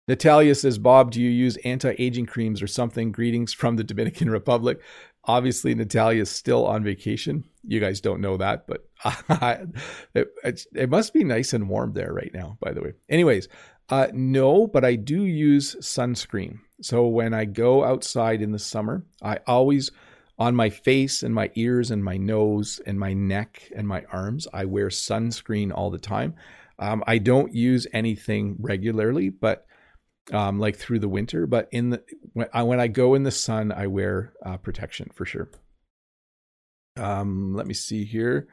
Natalia says, Bob, do you use anti aging creams or something? Greetings from the Dominican Republic. Obviously, Natalia is still on vacation. You guys don't know that, but it, it, must be nice and warm there right now, by the way. Anyways, uh, no, but I do use sunscreen. So when I go outside in the summer, I always, on my face and my ears and my nose and my neck and my arms, I wear sunscreen all the time. Um, I don't use anything regularly, but um, like through the winter. But in the when I, when I go in the sun, I wear uh, protection for sure. Um, let me see here.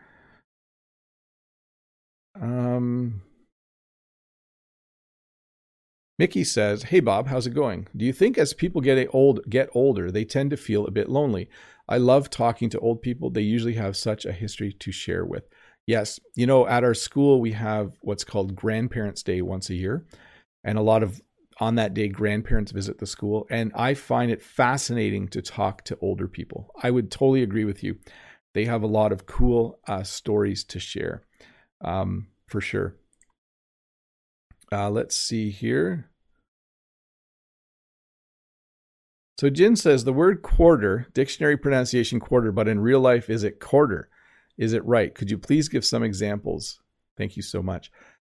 Um, Mickey says, "Hey Bob, how's it going? Do you think as people get old get older, they tend to feel a bit lonely? I love talking to old people. They usually have such a history to share with." Yes, you know, at our school we have what's called Grandparents Day once a year, and a lot of on that day grandparents visit the school and i find it fascinating to talk to older people. I would totally agree with you. They have a lot of cool uh, stories to share um, for sure. Uh, let's see here. So jin says the word quarter dictionary pronunciation quarter but in real life is it quarter? Is it right? Could you please give some examples? Thank you so much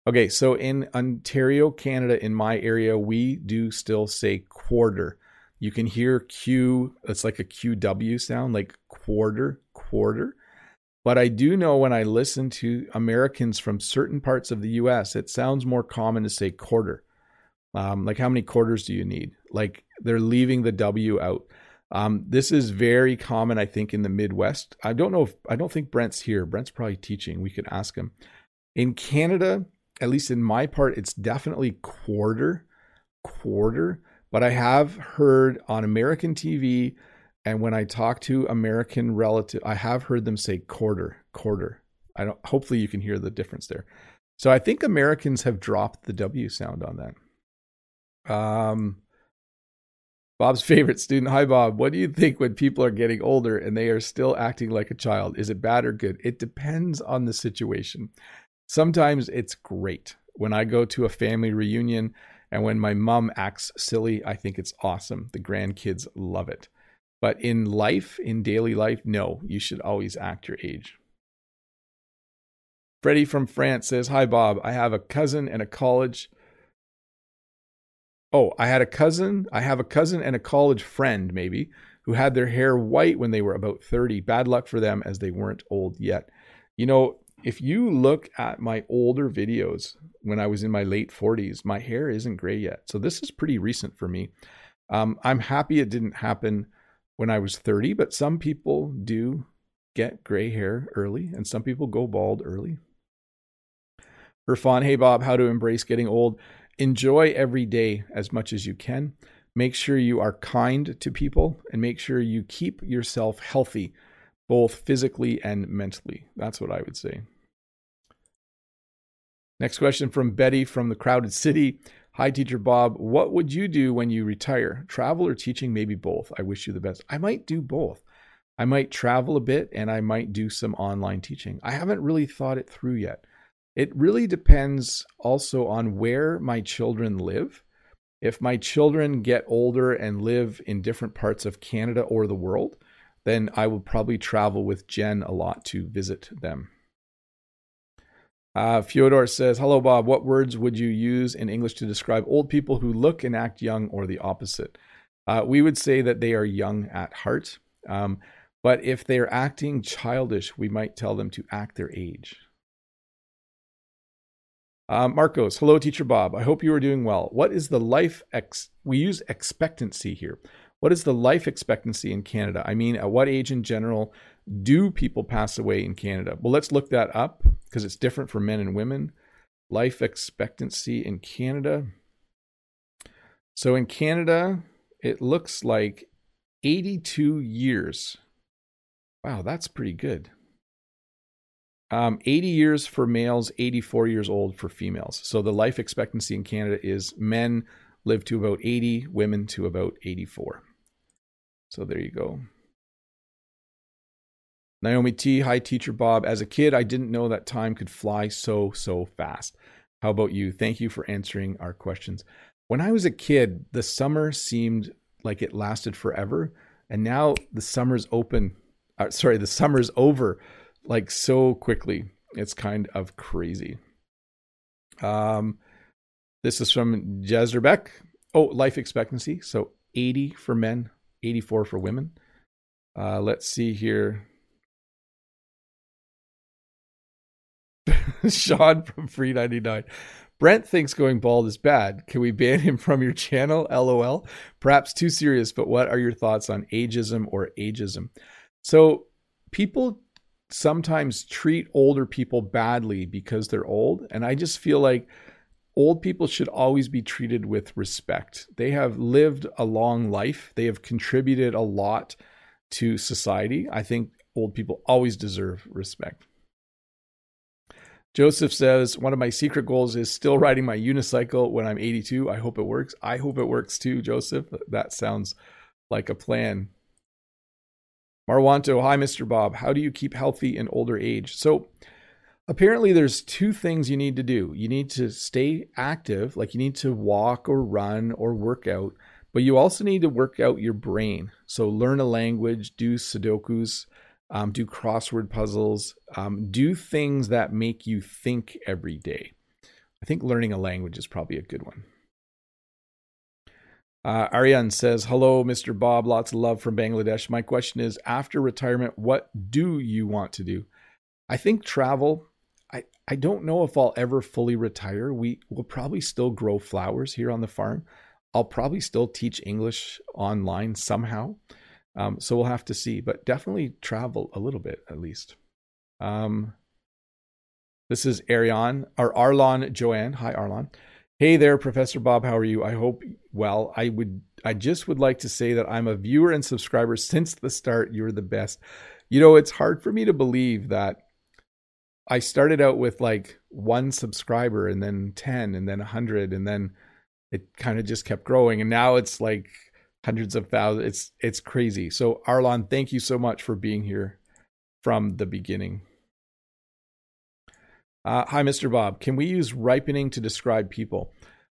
Okay, so in Ontario, Canada, in my area, we do still say quarter. You can hear Q, it's like a QW sound, like quarter, quarter. But I do know when I listen to Americans from certain parts of the US, it sounds more common to say quarter. Um, like, how many quarters do you need? Like, they're leaving the W out. Um, this is very common, I think, in the Midwest. I don't know if, I don't think Brent's here. Brent's probably teaching. We could ask him. In Canada, at least in my part, it's definitely quarter, quarter. But I have heard on American TV and when I talk to American relative, I have heard them say quarter, quarter. I don't. Hopefully, you can hear the difference there. So I think Americans have dropped the W sound on that. Um, Bob's favorite student. Hi, Bob. What do you think when people are getting older and they are still acting like a child? Is it bad or good? It depends on the situation. Sometimes it's great. When I go to a family reunion and when my mom acts silly, I think it's awesome. The grandkids love it. But in life, in daily life, no, you should always act your age. Freddie from France says, Hi, Bob. I have a cousin and a college. Oh, I had a cousin. I have a cousin and a college friend, maybe, who had their hair white when they were about 30. Bad luck for them as they weren't old yet. You know, if you look at my older videos when I was in my late 40s, my hair isn't gray yet. So this is pretty recent for me. Um, I'm happy it didn't happen when I was 30, but some people do get gray hair early and some people go bald early. Irfan, hey Bob, how to embrace getting old. Enjoy every day as much as you can. Make sure you are kind to people and make sure you keep yourself healthy both physically and mentally. That's what I would say. Next question from Betty from the Crowded City. Hi, Teacher Bob. What would you do when you retire? Travel or teaching? Maybe both. I wish you the best. I might do both. I might travel a bit and I might do some online teaching. I haven't really thought it through yet. It really depends also on where my children live. If my children get older and live in different parts of Canada or the world, then I will probably travel with Jen a lot to visit them. Uh, Fyodor says, Hello, Bob. What words would you use in English to describe old people who look and act young or the opposite? Uh, we would say that they are young at heart. Um, but if they're acting childish, we might tell them to act their age. Uh, Marcos, hello, Teacher Bob. I hope you are doing well. What is the life ex? We use expectancy here. What is the life expectancy in Canada? I mean, at what age in general do people pass away in Canada? Well, let's look that up because it's different for men and women. Life expectancy in Canada. So in Canada, it looks like 82 years. Wow, that's pretty good. Um, 80 years for males, 84 years old for females. So the life expectancy in Canada is men live to about 80, women to about 84. So there you go. Naomi T, hi, teacher Bob. As a kid, I didn't know that time could fly so, so fast. How about you? Thank you for answering our questions. When I was a kid, the summer seemed like it lasted forever. And now the summer's open. Uh, sorry, the summer's over like so quickly. It's kind of crazy. Um, this is from Jezerbeck. Oh, life expectancy. So 80 for men, 84 for women. Uh, let's see here. Sean from Free 99. Brent thinks going bald is bad. Can we ban him from your channel? LOL. Perhaps too serious, but what are your thoughts on ageism or ageism? So, people sometimes treat older people badly because they're old. And I just feel like old people should always be treated with respect. They have lived a long life, they have contributed a lot to society. I think old people always deserve respect. Joseph says, One of my secret goals is still riding my unicycle when I'm 82. I hope it works. I hope it works too, Joseph. That sounds like a plan. Marwanto, hi, Mr. Bob. How do you keep healthy in older age? So, apparently, there's two things you need to do. You need to stay active, like you need to walk or run or work out, but you also need to work out your brain. So, learn a language, do Sudokus, um, do crossword puzzles, um, do things that make you think every day. I think learning a language is probably a good one. Uh, Aryan says, Hello, Mr. Bob. Lots of love from Bangladesh. My question is After retirement, what do you want to do? I think travel. I, I don't know if I'll ever fully retire. We will probably still grow flowers here on the farm. I'll probably still teach English online somehow. Um, so we'll have to see, but definitely travel a little bit at least. Um, this is Ariane or Arlon Joanne. Hi, Arlon. Hey there, Professor Bob. How are you? I hope well. I would. I just would like to say that I'm a viewer and subscriber since the start. You're the best. You know, it's hard for me to believe that I started out with like one subscriber and then 10 and then 100 and then it kind of just kept growing and now it's like hundreds of thousands. It's it's crazy. So Arlon, thank you so much for being here from the beginning. Uh, hi, Mr. Bob. Can we use ripening to describe people?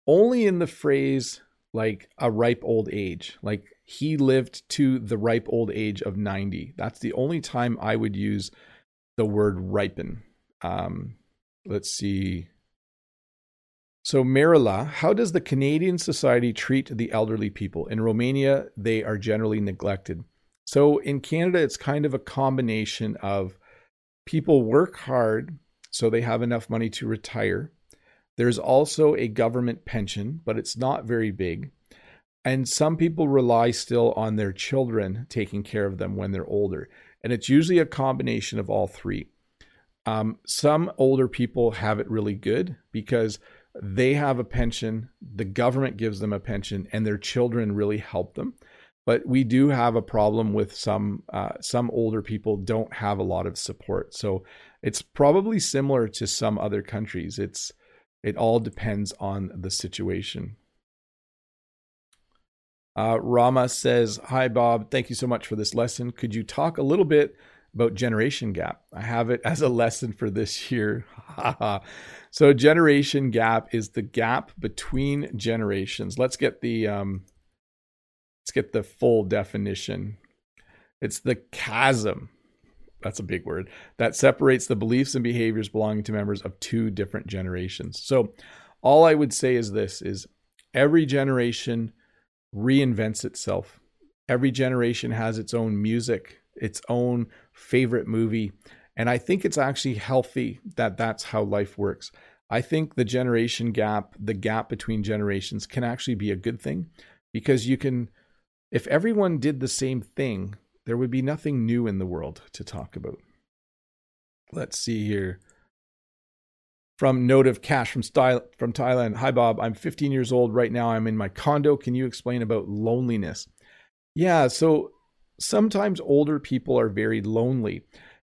Only in the phrase like a ripe old age. Like he lived to the ripe old age of 90. That's the only time I would use the word ripen. Um, let's see. So, Marilla, how does the Canadian society treat the elderly people? In Romania, they are generally neglected. So, in Canada, it's kind of a combination of people work hard so they have enough money to retire. There's also a government pension, but it's not very big. And some people rely still on their children taking care of them when they're older. And it's usually a combination of all three. Um, some older people have it really good because they have a pension, the government gives them a pension, and their children really help them. But we do have a problem with some uh, some older people don't have a lot of support. So it's probably similar to some other countries. It's it all depends on the situation. Uh, Rama says, "Hi Bob, thank you so much for this lesson. Could you talk a little bit about generation gap? I have it as a lesson for this year. so generation gap is the gap between generations. Let's get the um, let's get the full definition. It's the chasm that's a big word that separates the beliefs and behaviors belonging to members of two different generations. So all I would say is this is every generation reinvents itself. Every generation has its own music, its own favorite movie, and I think it's actually healthy that that's how life works. I think the generation gap, the gap between generations can actually be a good thing because you can if everyone did the same thing, there would be nothing new in the world to talk about. Let's see here. From Note of Cash from, Style, from Thailand. Hi, Bob. I'm 15 years old right now. I'm in my condo. Can you explain about loneliness? Yeah, so sometimes older people are very lonely.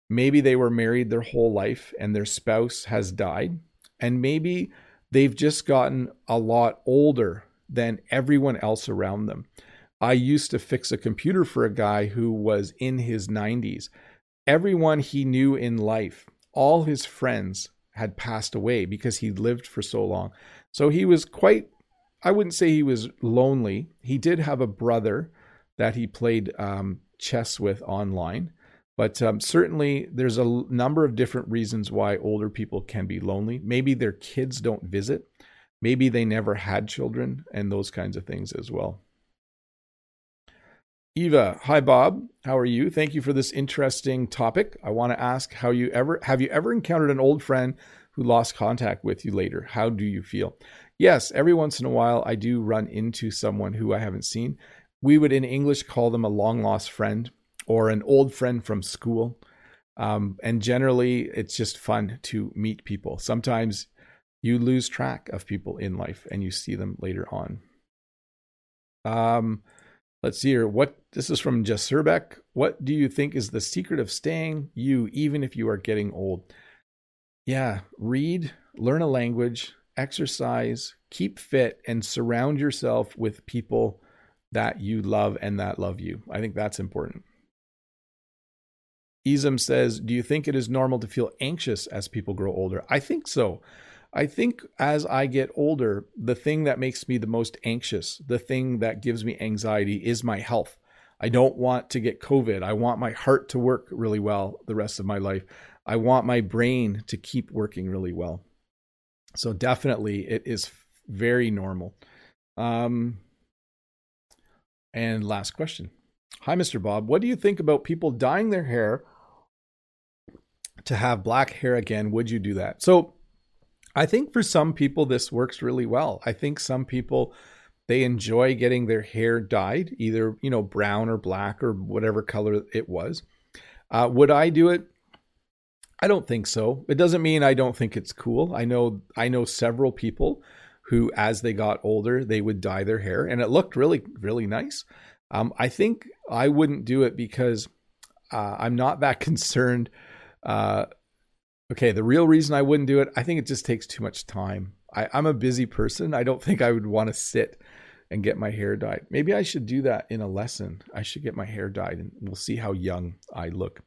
Maybe they were married their whole life and their spouse has died. And maybe they've just gotten a lot older than everyone else around them. I used to fix a computer for a guy who was in his 90s. everyone he knew in life, all his friends had passed away because he lived for so long. So he was quite, I wouldn't say he was lonely. He did have a brother that he played um, chess with online. But um, certainly, there's a number of different reasons why older people can be lonely. Maybe their kids don't visit. Maybe they never had children, and those kinds of things as well. Eva, hi Bob, how are you? Thank you for this interesting topic. I want to ask how you ever have you ever encountered an old friend who lost contact with you later? How do you feel? Yes, every once in a while I do run into someone who I haven't seen. We would in English call them a long lost friend or an old friend from school. Um, and generally, it's just fun to meet people. Sometimes you lose track of people in life and you see them later on. Um, Let's see here. What this is from Jesserbeck. What do you think is the secret of staying you even if you are getting old? Yeah, read, learn a language, exercise, keep fit, and surround yourself with people that you love and that love you. I think that's important. Isam says, Do you think it is normal to feel anxious as people grow older? I think so. I think as I get older, the thing that makes me the most anxious, the thing that gives me anxiety is my health. I don't want to get COVID. I want my heart to work really well the rest of my life. I want my brain to keep working really well. So definitely it is very normal. Um, and last question. Hi, Mr. Bob. What do you think about people dyeing their hair to have black hair again? Would you do that? So I think for some people this works really well. I think some people they enjoy getting their hair dyed, either you know brown or black or whatever color it was. Uh, would I do it? I don't think so. It doesn't mean I don't think it's cool. I know I know several people who, as they got older, they would dye their hair, and it looked really really nice. Um, I think I wouldn't do it because uh, I'm not that concerned uh, Okay, the real reason I wouldn't do it, I think it just takes too much time. I, I'm a busy person. I don't think I would want to sit and get my hair dyed. Maybe I should do that in a lesson. I should get my hair dyed and we'll see how young I look.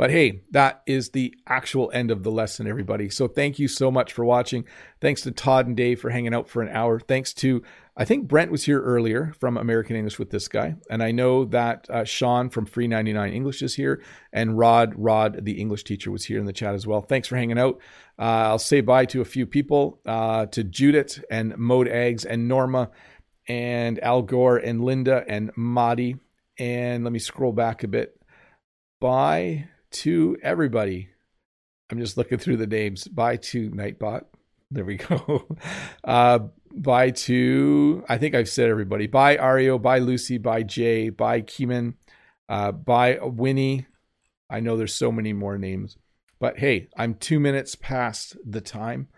But hey, that is the actual end of the lesson, everybody. So thank you so much for watching. Thanks to Todd and Dave for hanging out for an hour. Thanks to, I think Brent was here earlier from American English with this guy. And I know that uh, Sean from Free 99 English is here. And Rod, Rod, the English teacher, was here in the chat as well. Thanks for hanging out. Uh, I'll say bye to a few people, uh, to Judith and Mode Eggs and Norma and Al Gore and Linda and Madi. And let me scroll back a bit. Bye to everybody. I'm just looking through the names. Bye to Nightbot. There we go. Uh, bye to, I think I've said everybody. Bye Ario. Bye Lucy. Bye Jay. Bye Keeman. Uh, bye Winnie. I know there's so many more names. But hey, I'm two minutes past the time.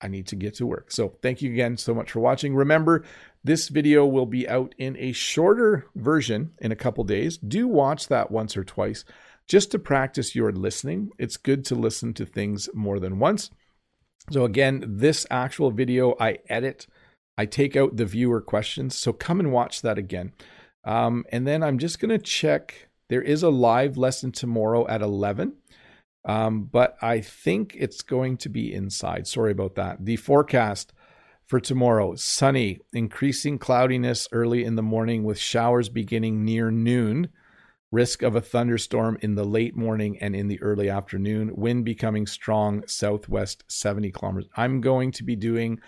I need to get to work. So thank you again so much for watching. Remember, this video will be out in a shorter version in a couple days. Do watch that once or twice just to practice your listening. It's good to listen to things more than once. So, again, this actual video I edit, I take out the viewer questions. So, come and watch that again. Um, and then I'm just going to check. There is a live lesson tomorrow at 11. Um, but I think it's going to be inside. Sorry about that. The forecast for tomorrow sunny, increasing cloudiness early in the morning with showers beginning near noon risk of a thunderstorm in the late morning and in the early afternoon, wind becoming strong southwest 70 kilometers. I'm going to be doing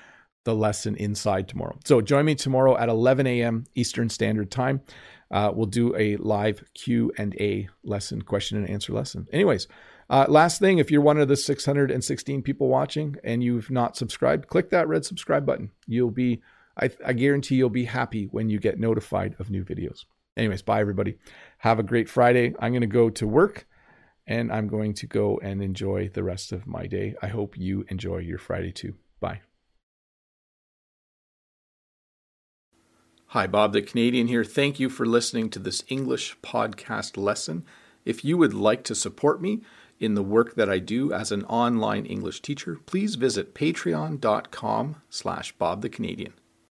the lesson inside tomorrow. So join me tomorrow at 11 a.m. Eastern Standard Time. Uh, we'll do a live Q and A lesson, question and answer lesson. Anyways, uh, last thing, if you're one of the 616 people watching and you've not subscribed, click that red subscribe button. You'll be, I, I guarantee you'll be happy when you get notified of new videos. Anyways, bye everybody. Have a great Friday. I'm going to go to work and I'm going to go and enjoy the rest of my day. I hope you enjoy your Friday too. Bye. Hi, Bob the Canadian here. Thank you for listening to this English podcast lesson. If you would like to support me in the work that I do as an online English teacher, please visit patreon.com slash Bob the Canadian.